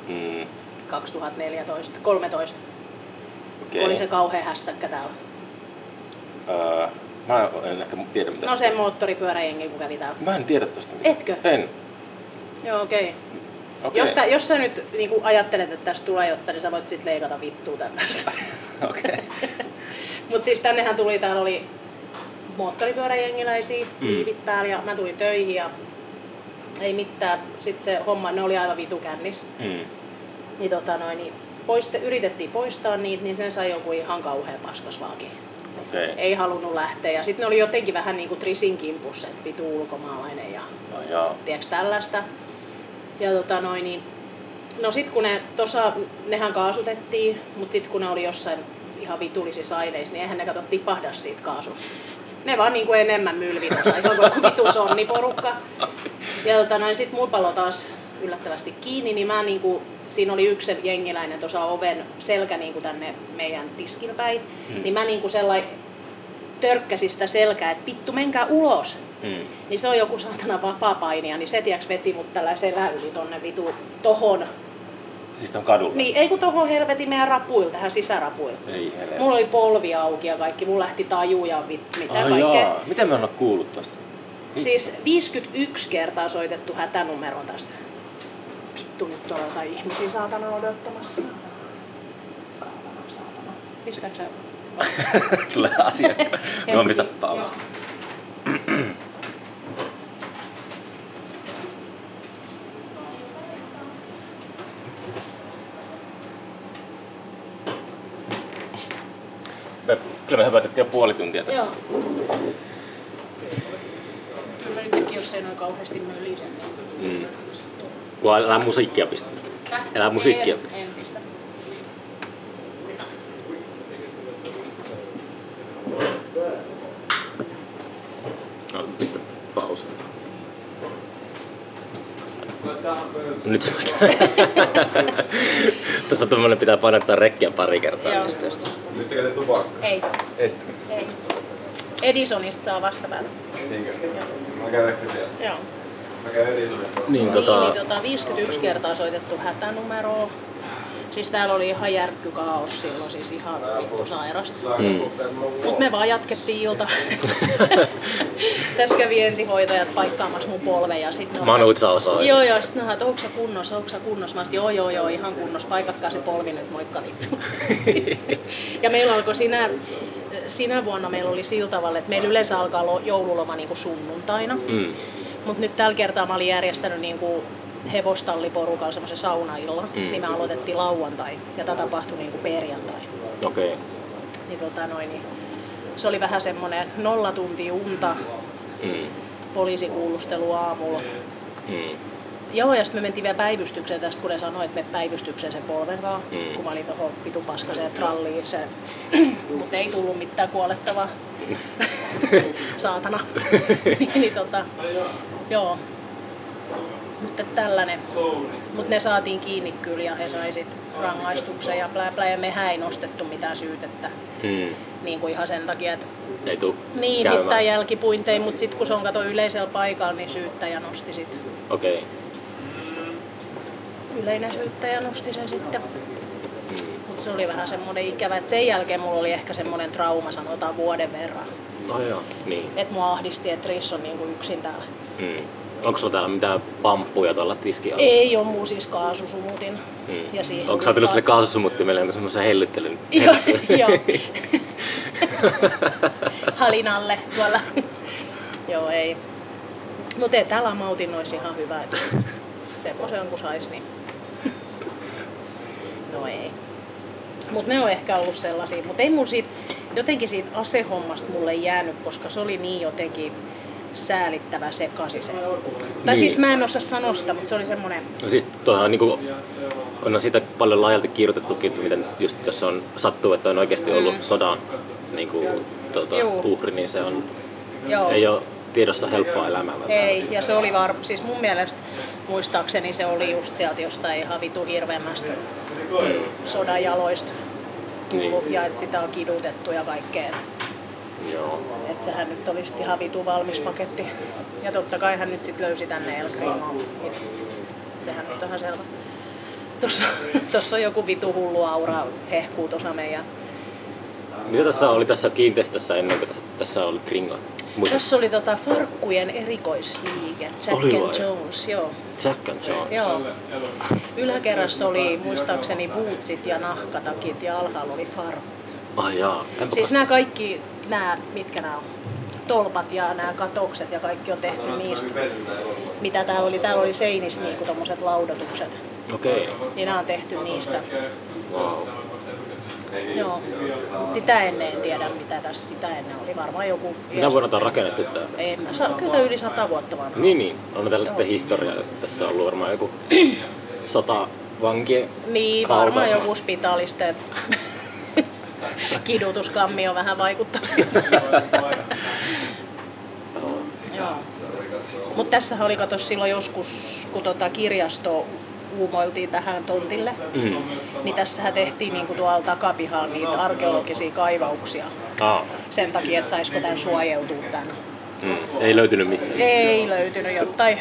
Mm, 2014, 13. okay. Oli se kauhean hässäkkä täällä. Öö, Mä en ehkä tiedä mitä No se moottoripyöräjengi, kun kävi täällä. Mä en tiedä tosta mitään. Etkö? En. Joo, okei. Okay. Okei. Jos, tä, jos sä nyt niin ajattelet, että tästä tulee jotta, niin sä voit sit leikata vittua tästä. Okei. Mut siis tännehän tuli, täällä oli moottoripyöräjengiläisiä, Mm. liivit päällä ja mä tulin töihin ja ei mitään. Sitten se homma, ne oli aivan vitu kännis. Mm. Niin, tota noin, niin poiste, yritettiin poistaa niitä, niin sen sai joku ihan kauhean paskaslaakin. Okei. Ei halunnut lähteä. Ja sitten ne oli jotenkin vähän niin kuin Trisin kimpussa, että vitu ulkomaalainen ja No joo. tiedätkö tällaista. Ja tota noin, niin, no sit kun ne, tossa, nehän kaasutettiin, mutta sit kun ne oli jossain ihan vitullisissa aineissa, niin eihän ne kato tipahda siitä kaasusta. Ne vaan niinku enemmän mylvi tuossa, ihan kuin vitu sonniporukka. Ja tota noin, sit mulla palo taas yllättävästi kiinni, niin mä niinku, siinä oli yksi se jengiläinen tuossa oven selkä niinku tänne meidän tiskin päin, Mm. niin mä niinku sellainen törkkäsin sitä selkää, että vittu menkää ulos. Mm. Niin se on joku saatana vapaa-painija, niin se tiiäks veti mut tällä selä yli tonne vitu tohon. Siis on kadulla. Niin, ei kun tohon helvetin meidän rapuilla, tähän sisärapuilla. Ei herre. Mulla oli polvi auki ja kaikki, mulla lähti taju ja vit, mitä Ai kaikkea. jaa. Miten mä en kuullut tosta? Siis 51 kertaa soitettu hätänumeroon tästä. Nyt tuolla jotain ihmisiä saatana odottamassa. Saatana, saatana. Pistääkö sä? Tulee asiakkaan. No pistä Hetki. pausi. Joo. Me, kyllä me höpötettiin jo puoli tuntia tässä. Joo. Kyllä mä nytkin, jos ei noin kauheasti mölisen, niin... Mm. Kun älä musiikkia pistä. Häh? Elää musiikkia. En, en pistä. No, pistä. Nyt semmoista. Tässä on tommonen pitää painattaa rekkiä pari kertaa. Joo. Niin just. Nyt tekee tupakkaa. Ei, Ette. ei. Edisonista saa vasta päällä. Niinkö? Mä käyn ehkä siellä. Joo. Käyn Edisonista. Niin, Niin, tota, niin, tota, 51 kertaa soitettu hätänumeroa. Siis täällä oli ihan järkkykaos silloin, siis ihan vittu sairasta. Mm. Mut me vaan jatkettiin ilta. Tässä kävi ensihoitajat paikkaamassa mun polven ja sit ne Mä oon Utsa osaa. Joo joo, sit ne on, että onko sä kunnossa, onko sä kunnossa? Mä sanoin, joo joo joo, ihan kunnossa, paikatkaa se polvi nyt, moikka vittu. ja meillä alkoi sinä, sinä vuonna meillä oli sillä tavalla, että meillä yleensä alkaa lo- joululoma niinku sunnuntaina. Mm. Mutta nyt tällä kertaa mä olin järjestänyt niinku hevostalliporukalla semmoisen saunailla, Mm. niin me aloitettiin lauantai ja tätä tapahtui niinku perjantai. Okei. Okay. Niin, tota noin, niin se oli vähän semmoinen nolla tuntia unta, Mm. poliisikuulustelu aamulla. Mm. Joo, ja sitten me mentiin vielä päivystykseen tästä, kun ne sanoi, että me päivystykseen sen polven kanssa, Mm. mm. kun mä olin tuohon vitu paskaseen tralliin. Se... Mutta ei tullut mitään kuolettavaa. Saatana. niin, niin, tota, joo. Mutta tällainen. Mutta ne saatiin kiinni kyllä ja he sai sit rangaistuksen ja plää, plää, ja mehän ei nostettu mitään syytettä. Mm. Niin kuin ihan sen takia, että Ei tuu niin käymään. mitään jälkipuinteja, mutta sitten kun se on kato yleisellä paikalla, niin syyttäjä nosti sit. Okei. Okay. Yleinen syyttäjä nosti sen sitten. Mutta se oli vähän semmoinen ikävä, että sen jälkeen mulla oli ehkä semmoinen trauma, sanotaan vuoden verran. No joo, niin. Että mua ahdisti, että Riss on niinku yksin täällä. Mm. Onko sulla täällä mitään pamppuja tuolla tiski alla? Ei ole muu siis kaasusumutin. Mm. Ja siihen Onko sä otellut sille kaasusumuttimelle jonkun semmoisen hellittelyn? Joo, joo. Halinalle tuolla. joo, ei. Mutta ei täällä mautin olisi ihan hyvä. Että semmoisen kun sais, niin... No ei. Mutta ne on ehkä ollut sellaisia. Mutta ei mun siitä, jotenkin siitä asehommasta mulle jäänyt, koska se oli niin jotenkin säälittävä sekasi se. Tai Niin. siis mä en osaa sanoa sitä, mutta se oli semmoinen... No siis tuohan on niinku, on siitä paljon laajalti kirjoitettukin, että miten just jos on sattuu, että on oikeasti ollut mm. sodan niinku, tuota, Juu. uhri, niin se on, Joo. ei ole tiedossa helppoa elämää. Ei, ja se oli var... siis mun mielestä muistaakseni se oli just sieltä jostain ihan vitu hirveämmästä sodan jaloista tullut Niin. ja että sitä on kidutettu ja kaikkea. Joo. Että sehän nyt olisi ihan vitu valmis paketti. Ja totta kai hän nyt sit löysi tänne El. Sehän nyt on ihan selvä. Tossa, tossa on joku vitu hullu aura hehkuu tuossa meidän Mitä tässä oli tässä kiinteistössä ennen kuin tässä, tässä oli Kringo? Muista. Tässä oli tota farkkujen erikoisliike, Jack Oli and vai? Jones, joo. Jack and Jones. Joo. Yläkerrassa oli muistaakseni bootsit ja nahkatakit ja alhaalla oli farkut. Ai jaa. Enpä Siis nämä kaikki, nämä, mitkä nämä on, tolpat ja nämä katokset ja kaikki on tehty niistä. Mitä täällä oli? Täällä oli seinissä niinku tommoset laudotukset. Okei. Niin nämä on tehty niistä. Wow. Joo. Mut sitä ennen en tiedä mitä tässä sitä ennen oli. Varmaan joku... Mitä vuonna on rakennettu tää? En mä saa, kyllä yli sata vuotta vanha. Niin, niin. On tällä sitten historiaa. Tässä on ollut varmaan joku sata vankien Niin, varmaan joku spitalisten kidutuskammi on vähän vaikuttaa siltä. Joo. Mutta tässä oli kato silloin joskus, kun tota kirjasto uumoiltiin tähän tontille, Mm. niin tässähän tehtiin niinku tuolla takapihalla niitä arkeologisia kaivauksia Ah. sen takia, että saisiko tämän suojeltua tämän. Mm. Ei löytynyt mitään. Ei löytynyt jotain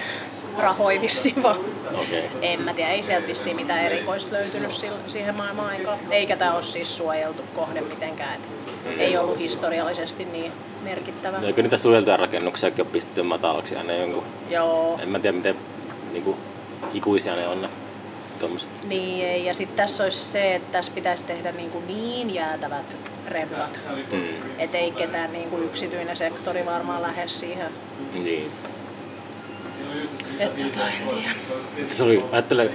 rahoja vissiin vaan. Okei. En mä tiedä, ei sieltä vissiin mitään erikoista löytynyt siihen maailman aikaan. Eikä tämä ole siis suojeltu kohde mitenkään. Et ei ollut historiallisesti niin merkittävä. Eikö niitä suojeltuja rakennuksiakin ole pistetty matalaksi aina jonkun? Joo, En mä tiedä miten niinku, ikuisia ne on ne tommoset. niin ei. Ja sitten tässä olisi se, että tässä pitäisi tehdä niin, kuin niin jäätävät rempat. Mm. Että ei ketään niin kuin yksityinen sektori varmaan lähde siihen. Niin. Että tota, en tiedä. Se oli, ajattele,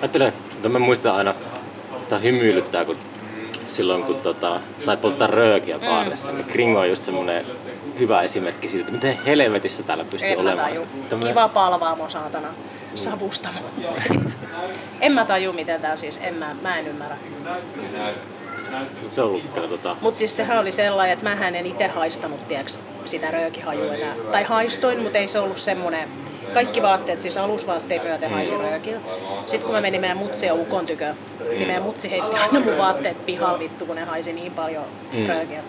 ajattele, että mä muistan aina, että hymyilyttää, kun silloin kun tota, sai polttaa röökiä baarissa, niin Kringo on just semmonen hyvä esimerkki siitä, että miten helvetissä täällä pystyy En olemaan. Tämmönen- Kiva palvaamo saatana. Savustamo. en mä taju miten tää on siis, en mä, mä en ymmärrä. Se on ollut kyllä tota, Mutta siis sehän oli sellainen, että mä en itse haistanut tiiäks, sitä röökihajua enää. Tai haistoin, mutta ei se ollut semmoinen. Kaikki vaatteet, siis alusvaatteet myöten haisi röökillä. Sitten kun mä menin meidän mutsi ja ukon tykö, niin meidän mutsi heitti aina mun vaatteet pihalle vittu, kun ne haisi niin paljon Mm. röökiä.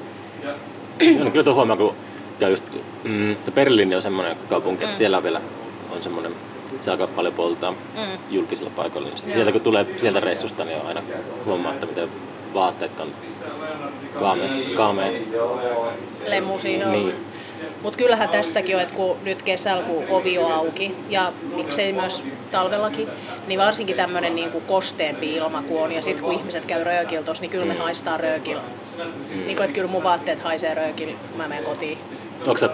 no, kyllä tuo huomaa, kun käy just, mm, Berliini on semmoinen kaupunki, että siellä vielä on semmoinen, että se aika paljon polttaa Mm. julkisilla paikoilla. Niin sieltä kun tulee sieltä reissusta, niin on aina huomaa, että miten vaatteet on kaameessa, kaamea. Lemmusi, joo. Niin. Mutta kyllähän tässäkin on, että kun nyt kesällä kun ovi on auki ja miksei myös talvellakin, niin varsinkin tämmöinen niinku kosteempi ilma kun on ja sitten kun ihmiset käy röökillä tossa, niin kyllä me haistaa röökillä. Niin kuin, että kyllä mun vaatteet haisee röökillä, kun mä menen kotiin. Onko se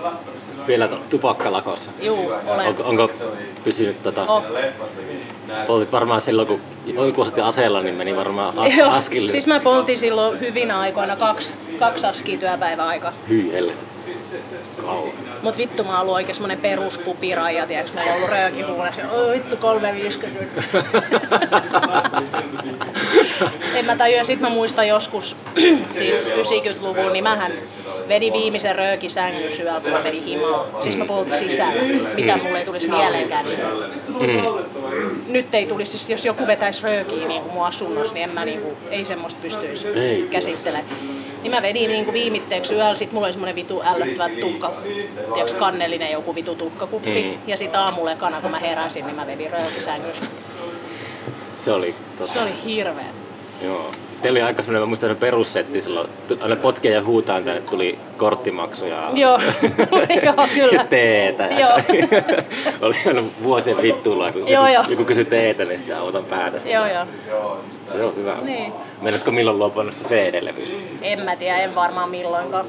vielä tupakkalakossa? Juu, olen. Onko, onko pysynyt tota, Oh. poltit varmaan silloin, kun osatti aseella, niin meni varmaan as, Joo, askille. siis mä poltin silloin hyvinä aikoina kaksi, kaksi askia työpäivän aika. Hyi helle. Mut vittu mä oon ollut oikein semmonen peruspupiraija, tiiäks, mulla on ollut röökihuuneessa. Oi vittu 350. en mä tajua, sit mä muistan joskus, siis 90-luvun, niin mähän vedin viimeisen röökisängyn syöllä, kun mä menin himaan. Siis mä poltin sisään, mitä mulle ei tulisi mieleenkään. Niin. Nyt ei tulisi, siis jos joku vetäisi röökiä niin kuin mun asunnossa, niin en mä niin kuin, ei semmoista pystyisi käsittelemään. Niin mä vedin niin kuin viimitteeksi yöllä, sit mulla oli semmonen vitu ällöttävä tukka, tiiäks kannellinen joku vitu tukkakuppi. Mm. Ja sit aamulla ekana, kun mä heräsin, niin mä vedin röökisängyssä. Se oli, tota, Se oli hirveet. joo. Teillä oli aika semmoinen, mä muistan perussetti silloin, aina potkea ja huutaa, tänne tuli korttimaksu ja Joo, joo, kyllä. teetä. Joo. oli aina vuosien vittuilla, kun Joo, joku, joku kysyi teetä, niin sitten autan päätä. Joo, joo. Se on hyvä. Niin. Meinaatko milloin luopua noista CD-levyistä? En mä tiedä, en varmaan milloinkaan.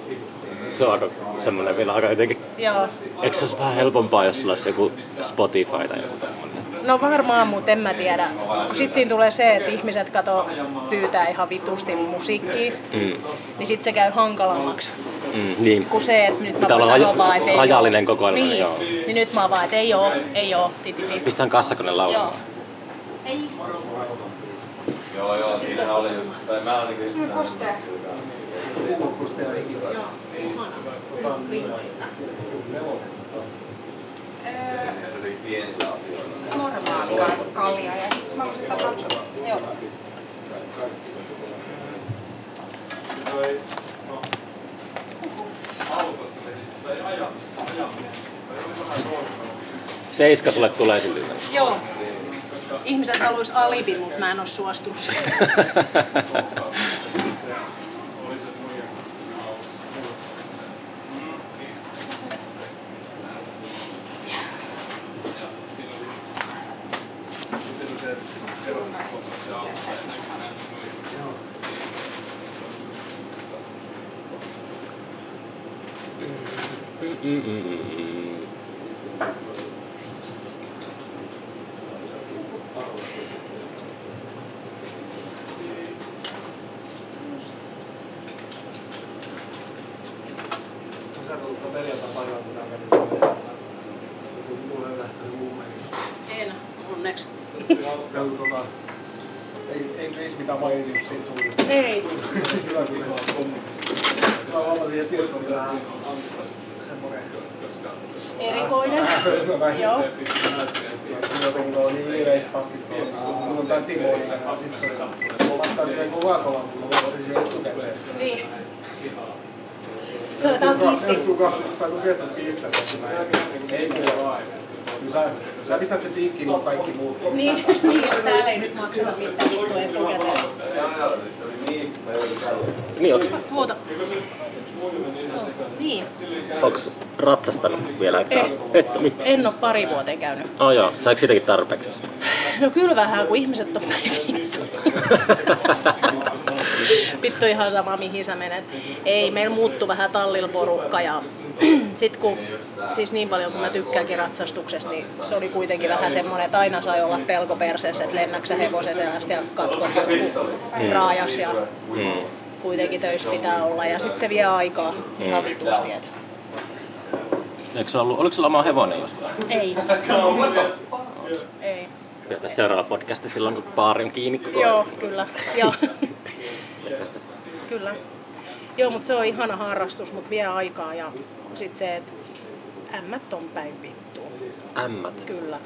Se on aika semmoinen vielä aika jotenkin... Joo. Eikö se olisi vähän helpompaa, jos sulla olisi joku Spotify tai joku tämmöinen? No varmaan, mutta en mä tiedä. Kun sit siinä tulee se, että ihmiset kato pyytää ihan vitusti musiikkia, Mm. niin sit se käy hankalammaksi. Mm, niin. Kuin se, että nyt mä Pitää voin sanoa vaan, että ei rajallinen kokoelma, Niin, joo. niin nyt mä oon vaan, että ei oo, ei oo. Pistän kassakone Joo. laulamaan. Ei. Joo, joo, siinä oli just, tai mä olin kyllä... Sulla kostea. Se oli pienillä asioilla. normaali kalja ja mä voisin nacho. Joo. Seiska sulle tulee sille. Joo. Ihmiset haluais alibi, mutta mä en oo suostunut siihen. Mm, mm, mm, mm. Sä tullut perjantai paljon, kun tää meni sinne. Joku tulee lähtenyt muumeen. En, onneksi. Se on tota... Ei, ei Chris mitään maininnut siitä sun. Ei. Hyvä kun Mä huomasin heti, että se oli vähän semmonen... Erikoinen. Vähän hölmö Joo. Jotenkin tuolla niin ylireippaasti. Kun on tää Timo, niin sit se oli... Mä vattaisin vielä Coca-Cola, mutta mä olisin siihen etukäteen. Niin. Kyllä tää on Jos kiitti. tuu kahtu, tai kun viettu pissää, niin ei kyllä. Kyllä sä, tikkiin, niin kaikki muut. Niin, niin, että täällä ei nyt makseta mitään vittua etukäteen. Niin, onks, Muuta. Niin. onks ratsastanut vielä? Ei. Että miksi? En oo pari vuoteen käynyt. Oh joo, saiko sitäkin tarpeeksi? No kyllä vähän, kun ihmiset on päin vittu. Vittu ihan sama mihin sä menet. Ei, meillä muuttu vähän tallilla porukka ja sit kun, siis niin paljon kun mä tykkäänkin ratsastuksesta, niin se oli kuitenkin vähän semmonen, että aina sai olla pelko perseessä, että lennäksä sä hevosen selästä ja katkot joku raajas ja Mm. kuitenkin töissä pitää olla ja sit se vie aikaa ihan vitusti. Et. Eikö se ollut, oliko sulla oma hevonen jostain? Ei. Ei. Pitää seuraava podcasti silloin, kun baari on kiinni koko ajan. Joo, kyllä. Joo. Kyllä. Joo, mutta se on ihana harrastus, mutta vie aikaa ja sit se, että ämmät on päin vittua. Ämmät. Kyllä.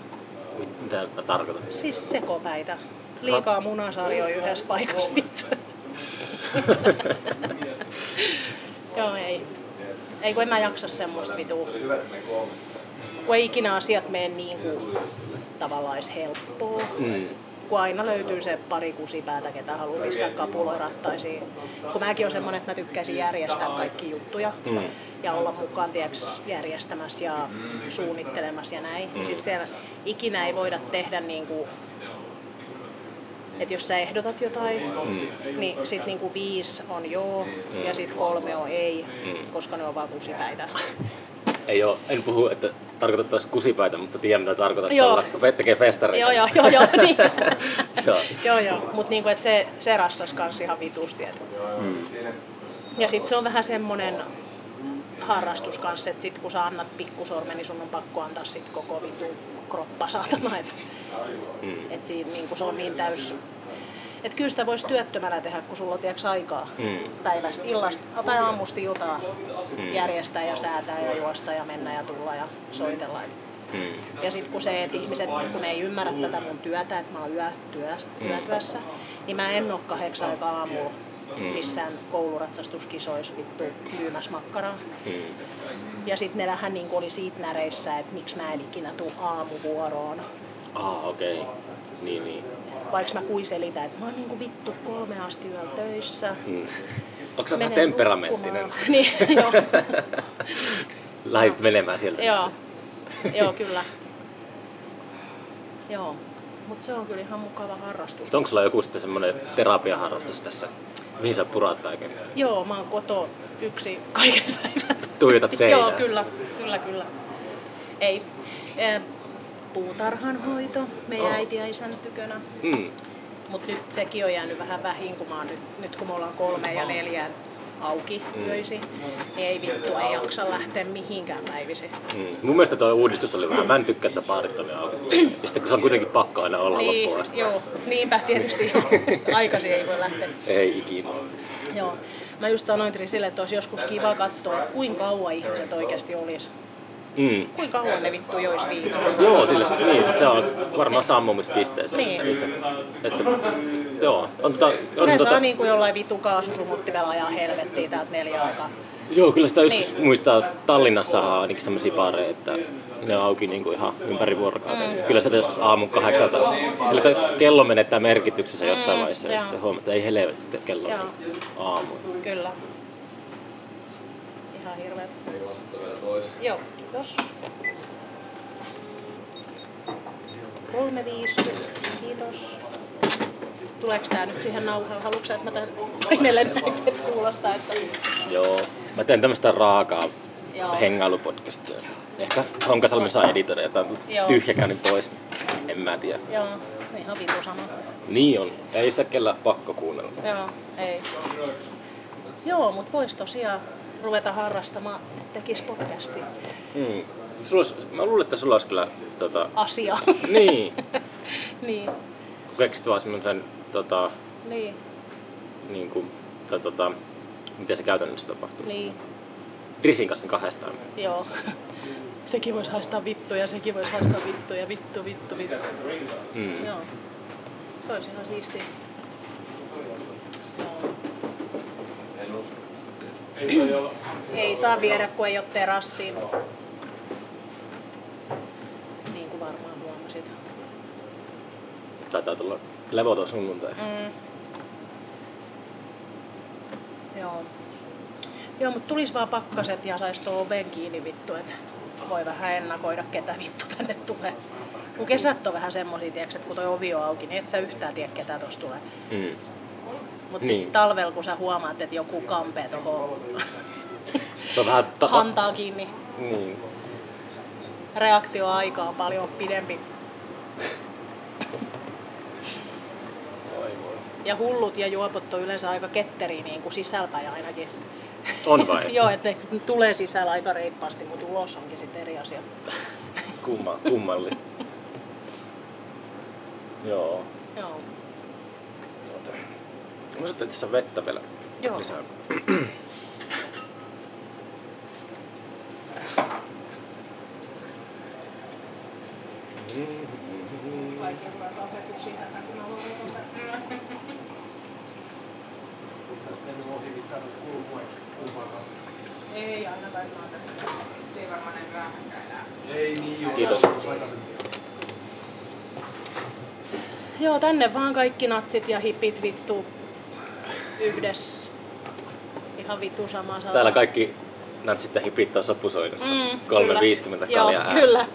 Mit- Mitä mä tarkoitan? Siis sekopäitä. Liikaa munasarjoja yhdessä paikassa vittu. Joo, ei. Ei kun en mä jaksa semmoista vitua. Kun ei ikinä asiat mene niin kuin tavallaan helppoa. Mm. Kun aina löytyy se pari kusipäätä, ketä haluaa pistää kapuloja rattaisiin. Kun mäkin olen semmoinen, että mä tykkäisin järjestää kaikki juttuja Mm. ja olla mukaan tiiäks, järjestämässä ja suunnittelemassa ja näin. Mm. Sitten siellä ikinä ei voida tehdä niin kuin, että jos sä ehdotat jotain, mm. niin sit niinku viisi on joo mm. ja sit kolme on ei, mm. koska ne on vaan kusipäitä. Ei oo, en puhu, että tarkoitettaisiin kusipäitä, mutta tiedän mitä tarkoitat, Joo. olla, kun tekee festareita. joo, joo, joo, joo, niin. Se on. joo, joo. Mutta niinku, et se, se rassas kans ihan vitusti. Et. Mm. Ja sitten se on vähän semmonen harrastus kanssa, että sit kun sä annat pikkusormen, niin sun on pakko antaa sit koko vitu kroppa saatana. Et, Mm. et siinä niinku se on niin täys... Et kyllä sitä voisi työttömänä tehdä, kun sulla on tiiäks, aikaa Mm. päivästä, illasta tai aamusta iltaa järjestää ja säätää ja juosta ja mennä ja tulla ja soitella. Mm. ja sitten kun se, että ihmiset, kun ne ei ymmärrä tätä mun työtä, että mä oon yö, työs, yötyössä, niin mä en oo kahdeksan aikaa aamulla missään kouluratsastuskisoissa vittu myymässä makkaraa. Mm. Ja sitten ne vähän niin oli siitä näreissä, että miksi mä en ikinä tuu aamuvuoroon. Ah, okei. Okay. Niin, niin. Vaikka mä kuin selitän, että mä oon niinku vittu kolme asti yöllä töissä. Mm. Onko sä vähän temperamenttinen? niin, joo. Lähdit menemään sieltä. joo. joo, kyllä. Joo. Mutta se on kyllä ihan mukava harrastus. Onko sulla joku sitten semmoinen terapiaharrastus tässä, mihin sä purat kaiken? Joo, mä oon koto yksi kaiket päivät. Tuijotat seinään. Joo, kyllä, kyllä, kyllä. Ei. Puutarhanhoito meidän äiti ja isän tykönä. Mm. Mutta nyt sekin on jäänyt vähän vähin, kun mä oon nyt, nyt kun me ollaan kolme ja neljä auki yöisi, niin ei vittu, ei jaksa lähteä mihinkään päivisi. Mm. Mun mielestä tuo uudistus oli vähän, mä en tykkää, että baarit on auki. Ja sitten kun se on kuitenkin pakko aina olla Niin, loppuun asti. joo, niinpä tietysti aikaisin ei voi lähteä. Ei ikinä. Joo. Mä just sanoin Trisille, että olisi joskus kiva katsoa, että kuinka kauan ihmiset oikeasti olisi. Mm. Kuinka kauan ne vittu jois viinaa. Joo, sille, niin, sit se on varmaan sammumispisteeseen. Niin. Ei Se, että, joo, on, tota, on, Ne tota, saa niinku jollain vitu kaasusumuttimella ajaa helvettiin täältä neljä aikaa. Joo, kyllä sitä joskus Niin. muistaa, Tallinnassa on ainakin sellaisia baareja, että ne on auki niinku ihan ympäri vuorokauden. Mm. Kyllä sitä joskus aamun kahdeksalta, sillä kello menettää merkityksensä jossain Mm, vaiheessa, ja sitten huomaat, että ei helvetti, että kello on aamu. Kyllä. Ihan hirveet. Joo, kiitos. 350, kiitos. Tuleeko tää nyt siihen nauhalle? Haluatko että mä tän painelen näin, että kuulostaa, että... Joo, mä teen tämmöistä raakaa Joo. hengailupodcastia. Ehkä Honkasalmi saa editoida jotain Joo. tyhjäkäynnin pois. En mä tiedä. Joo, ihan vitu sama. Niin on. Ei sitä kellä pakko kuunnella. Joo, ei. Joo, mutta voisi tosiaan ruveta harrastamaan, tekis podcastia. Mm. Sulla olisi, mä luulen, että sulla olisi kyllä tota, Asia. niin, niin, kun keksit vaan semmoisen tota, niin, niin kuin, tai, tota, miten se käytännössä tapahtuu. niin, Drisin kanssa kahdestaan. joo. Sekin voisi haistaa vittuja, sekin voisi haistaa vittuja, vittu, vittu, vittu. Mm. Joo. Se olisi ihan siistiä. Ei saa viedä, kun ei ole terassiin. Niin kuin varmaan huomasit. Taitaa tulla levoton sunnuntai. Mm. Joo. Joo, mutta tulis vaan pakkaset ja sais tuo oven kiinni vittu, että voi vähän ennakoida, ketä vittu tänne tulee. Kun kesät on vähän semmosia, tiiäks, että kun toi ovi on auki, niin et sä yhtään tiedä, ketä tossa tulee. Mm. Mut Niin. sit talvella, kun sä huomaat, että joku kampee tohon Se on vähän ta- hantaa kiinni, niin. reaktioaika on paljon pidempi. Ja hullut ja juopot on yleensä aika ketteriä niin kuin sisälpäin ainakin. On vai? Joo, että ne tulee sisällä aika reippaasti, mutta ulos onkin sitten eri asia. Kumma, kummallista. Joo. Joo. Mä sanoin, että tässä vettä vielä Joo. lisää. Ei. Ei varmaan näin myöhänkään enää. Ei niin joo. Kiitos. tänne vaan kaikki natsit ja hipit vittu yhdessä. Ihan vittu sama saa. Täällä kaikki natsit ja hipit on sopusoinnussa. Mm, 350 kyllä. kaljaa Joo, äänessä. kyllä.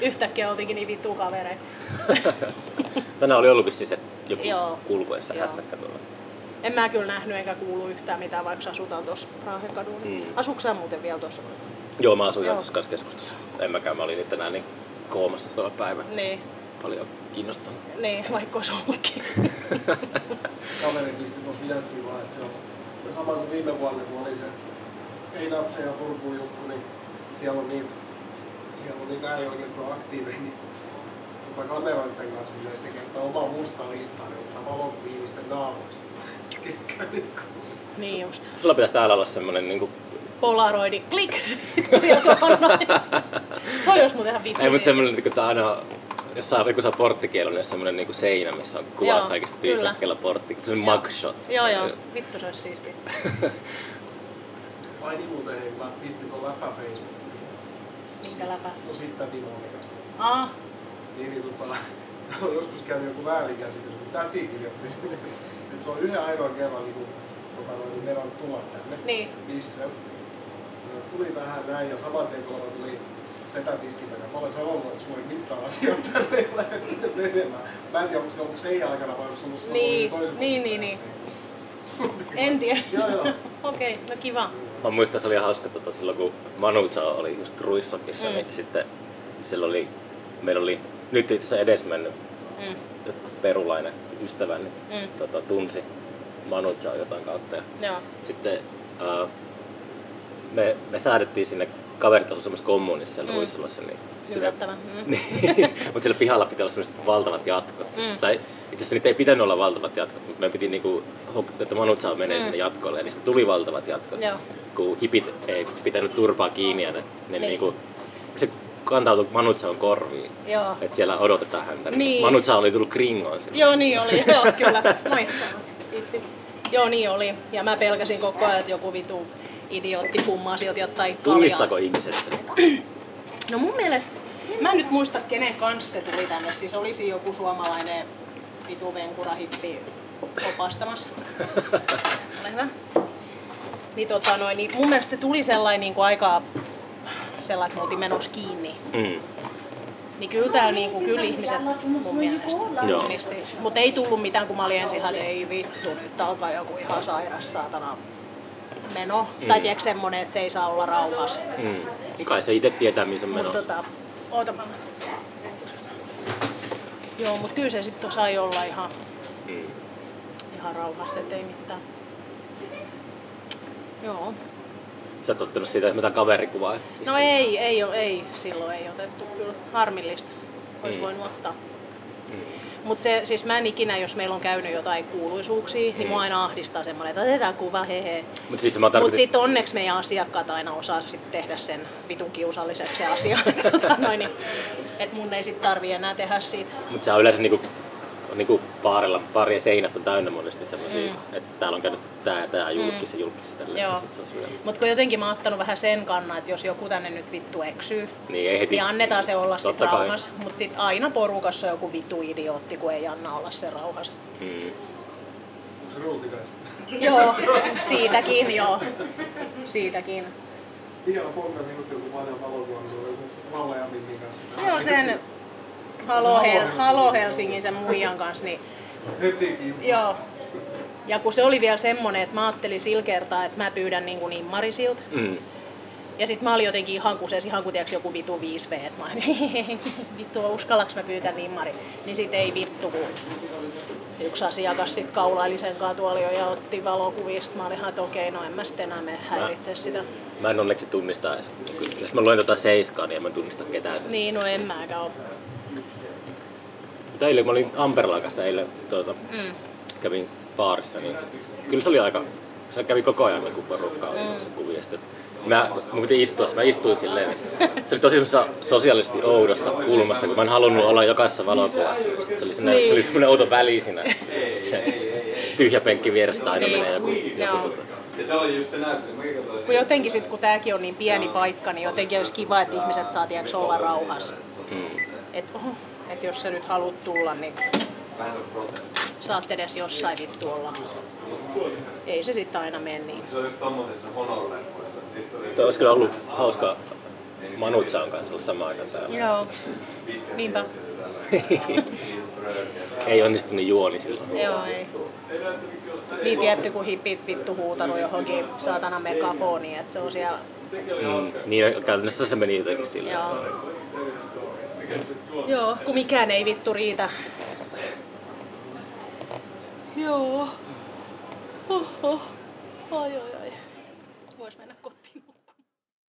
Yhtäkkiä oltiinkin niin vittu kavereita. Tänään oli ollut vissiin se joku Joo. kulkuessa hässäkkä tuolla. En mä kyllä nähnyt enkä kuulu yhtään mitään, vaikka asutaan tuossa Raahen kadulla. Mm. Asuuko muuten vielä tuossa? Joo, mä asuin Joo. tuossa keskustassa. En mäkään, mä olin nyt tänään niin koomassa tuolla päivä. Niin, Paljon kiinnostanut. niin, vaikka olisi ollutkin. Kaveri pisti tuossa viestiä vaan, että se on ja sama kuin viime vuonna, kun oli se ei natseja Turkuun juttu, niin siellä on niitä, siellä on niitä äärioikeistoa aktiiveja, niin tota kameroiden kanssa niin tekee tätä omaa mustaa listaa, niin ottaa valokuvia niistä naamoista. Ketkä niinku. niin just. Sulla pitäisi täällä olla semmonen niinku... Polaroidi, klik! Ja noin. Toi olisi muuten ihan vittu Ei, mutta siistiä. semmonen niinku tää aina... Jos saa joku saa porttikielon, niin semmonen niinku seinä, missä on kuva Joo, kaikista tyypistä, kellä portti. Semmonen Joo. mugshot. Joo, joo. Vittu se olisi siistiä. Ai niin muuten, hei, mä pistin tuon läpä Facebookiin. Minkä läpä? No siitä Timo Olikasta. Ah, Niin, niin tota, on joskus käynyt joku väärinkäsitys, kun täti kirjoitti sinne, että se on yhden ainoan kerran niin kuin, tota, noin, niin meidän tulla tänne. niin. Missä? No, tuli vähän näin ja saman tien kun tuli setätiskin takana. Mä olen sanonut, että sulla ei mitään asioita tänne ei lähde menemään. Mä en tiedä, onko se ollut teidän aikana vai onko se ollut silloin Niin, toisen niin, puolesta. niin, En tiedä. Joo, joo. Okei, no kiva. Mä muistan, se oli hauska tota, silloin, kun Manuza oli just Ruisrockissa, Mm. niin sitten siellä oli, meillä oli nyt itse asiassa edesmennyt Mm. perulainen ystäväni, Mm. tota, tunsi Manuzaa jotain kautta. Ja Joo. sitten ää, me, me säädettiin sinne kaverit asuivat semmoisessa kommunissa siellä Mm. Ruisrollassa, niin Yllättävän. Mm. niin, mutta siellä pihalla pitää olla semmoiset valtavat jatkot. Mm. Tai itse asiassa niitä ei pitänyt olla valtavat jatkot, mutta me piti niinku, että Manutsa menee Mm. sinne jatkolle, ja niistä tuli valtavat jatkot. Joo. Kun hipit ei pitänyt turpaa kiinni, ja ne, ne Niin. niinku, se kantautui Manutsan korviin. Joo. Että siellä odotetaan häntä. Niin. Manutsa oli tullut kringoon sinne. Joo, niin oli. Joo, kyllä. Moi. Kiitti. Joo, niin oli. Ja mä pelkäsin koko ajan, että joku vitu idiootti pummaa sieltä jotain. Tunnistako ihmiset sen? No mun mielestä, mä en nyt muista kenen kanssa se tuli tänne. Siis olisi joku suomalainen vitu venkura hippi opastamassa. Ole hyvä. Niin, tota, noin, niin mun mielestä se tuli sellainen niin kuin aika sellainen, että me oltiin menossa kiinni. Mm. Niin kyllä täällä niinku, kyllä ihmiset mun mielestä tunnisti. Mutta ei tullut mitään, kun mä olin ensin, että ei vittu, nyt alkaa joku ihan sairas saatana meno. Mm. Tai tiedätkö semmonen, että se ei saa olla rauhassa. Mm. Kai se itse tietää, missä meno. Mutta tota, oota mä. Joo, mutta kyllä se sitten sai olla ihan, Mm. ihan rauhassa, ettei mitään. Joo. Sä oot ottanut siitä mitä kaverikuvaa. No ei, ei, ole, ei, silloin ei otettu kyllä. Harmillista. Olisi Mm. voinut ottaa. Mutta se, siis mä en ikinä, jos meillä on käynyt jotain kuuluisuuksia, niin mua aina ahdistaa semmoinen, että otetaan kuva, hehe. Mutta siis tarkoitin... sitten onneksi meidän asiakkaat aina osaa sit tehdä sen vitun kiusalliseksi se asia. tota, noin, niin, että mun ei sitten tarvi enää tehdä siitä. Mutta se on yleensä niinku, on niinku baarilla, baarien seinät on täynnä monesti semmoisia, mm. että täällä on käynyt tää ja tää julkis ja julkis ja tälleen. Mutta kun jotenkin mä oon ottanut vähän sen kannan, että jos joku tänne nyt vittu eksyy, Niin ei heti. niin annetaan se olla sit Totta kai. rauhassa. Mutta sitten aina porukassa on joku vitu idiootti, kun ei anna olla se rauhassa. Mm. Onko se ruutikaista? joo, siitäkin joo. Siitäkin. Vielä pongasin just joku vanha valokuva, se oli joku Valle ja Mimmin kanssa. Joo, sen Halo, Hel- Halo Helsingin sen muijan kanssa, niin joo. Ja kun se oli vielä semmonen, että mä ajattelin sillä kertaa, että mä pyydän niin kuin immarisilta. Mm. Ja sit mä olin jotenkin ihan kuseessa, ihan tiiäks, joku vitu 5V, että mä olin, vittu uskallaks mä pyytää nimmari. Niin sit ei vittu, kun yksi asiakas sit kaulaili sen katuolio ja otti valokuvista. Mä olin ihan, että okei, no en mä sitten enää mene häiritse sitä. Mä en onneksi tunnista edes. Jos mä luen tota seiskaa, niin en mä tunnista ketään. Niin, no en mäkään oo. Mutta eilen, mä olin Amperlan kanssa eilen, tuota, Mm. kävin baarissa, niin kyllä se oli aika, se kävi koko ajan niin porukkaa mm. se kuvia. Sitten Mä, mun piti istua, mä istuin silleen, se oli tosi sosiaalisesti oudossa kulmassa, kun mä en halunnut olla jokaisessa valokuvassa. Se oli, semmoinen, Niin. se oli semmoinen outo väli siinä. Sitten se tyhjä penkki vierestä aina Niin. menee joku, joku tota. Ja se oli just se Kun jotenkin sit, kun tääkin on niin pieni paikka, niin jotenkin olisi kiva, että ihmiset saa tiiäks, olla rauhassa. Mm. Et, oho, et jos sä nyt haluat tulla, niin saat edes jossain vittu olla. Ei se sitten aina mene niin. On Tuo olisi kyllä ollut hauska Manutsaan kanssa olla samaan aikaan täällä. Joo. Niinpä. Ei onnistunut juoni silloin. Joo, ei. Niin tietty, kun hippit vittu huutanut johonkin saatana megafoniin, että se on siellä... Mm. Niin käytännössä se meni jotenkin silleen. Joo. Joo, kun mikään ei vittu riitä. Joo. Oho. Ai ai ai.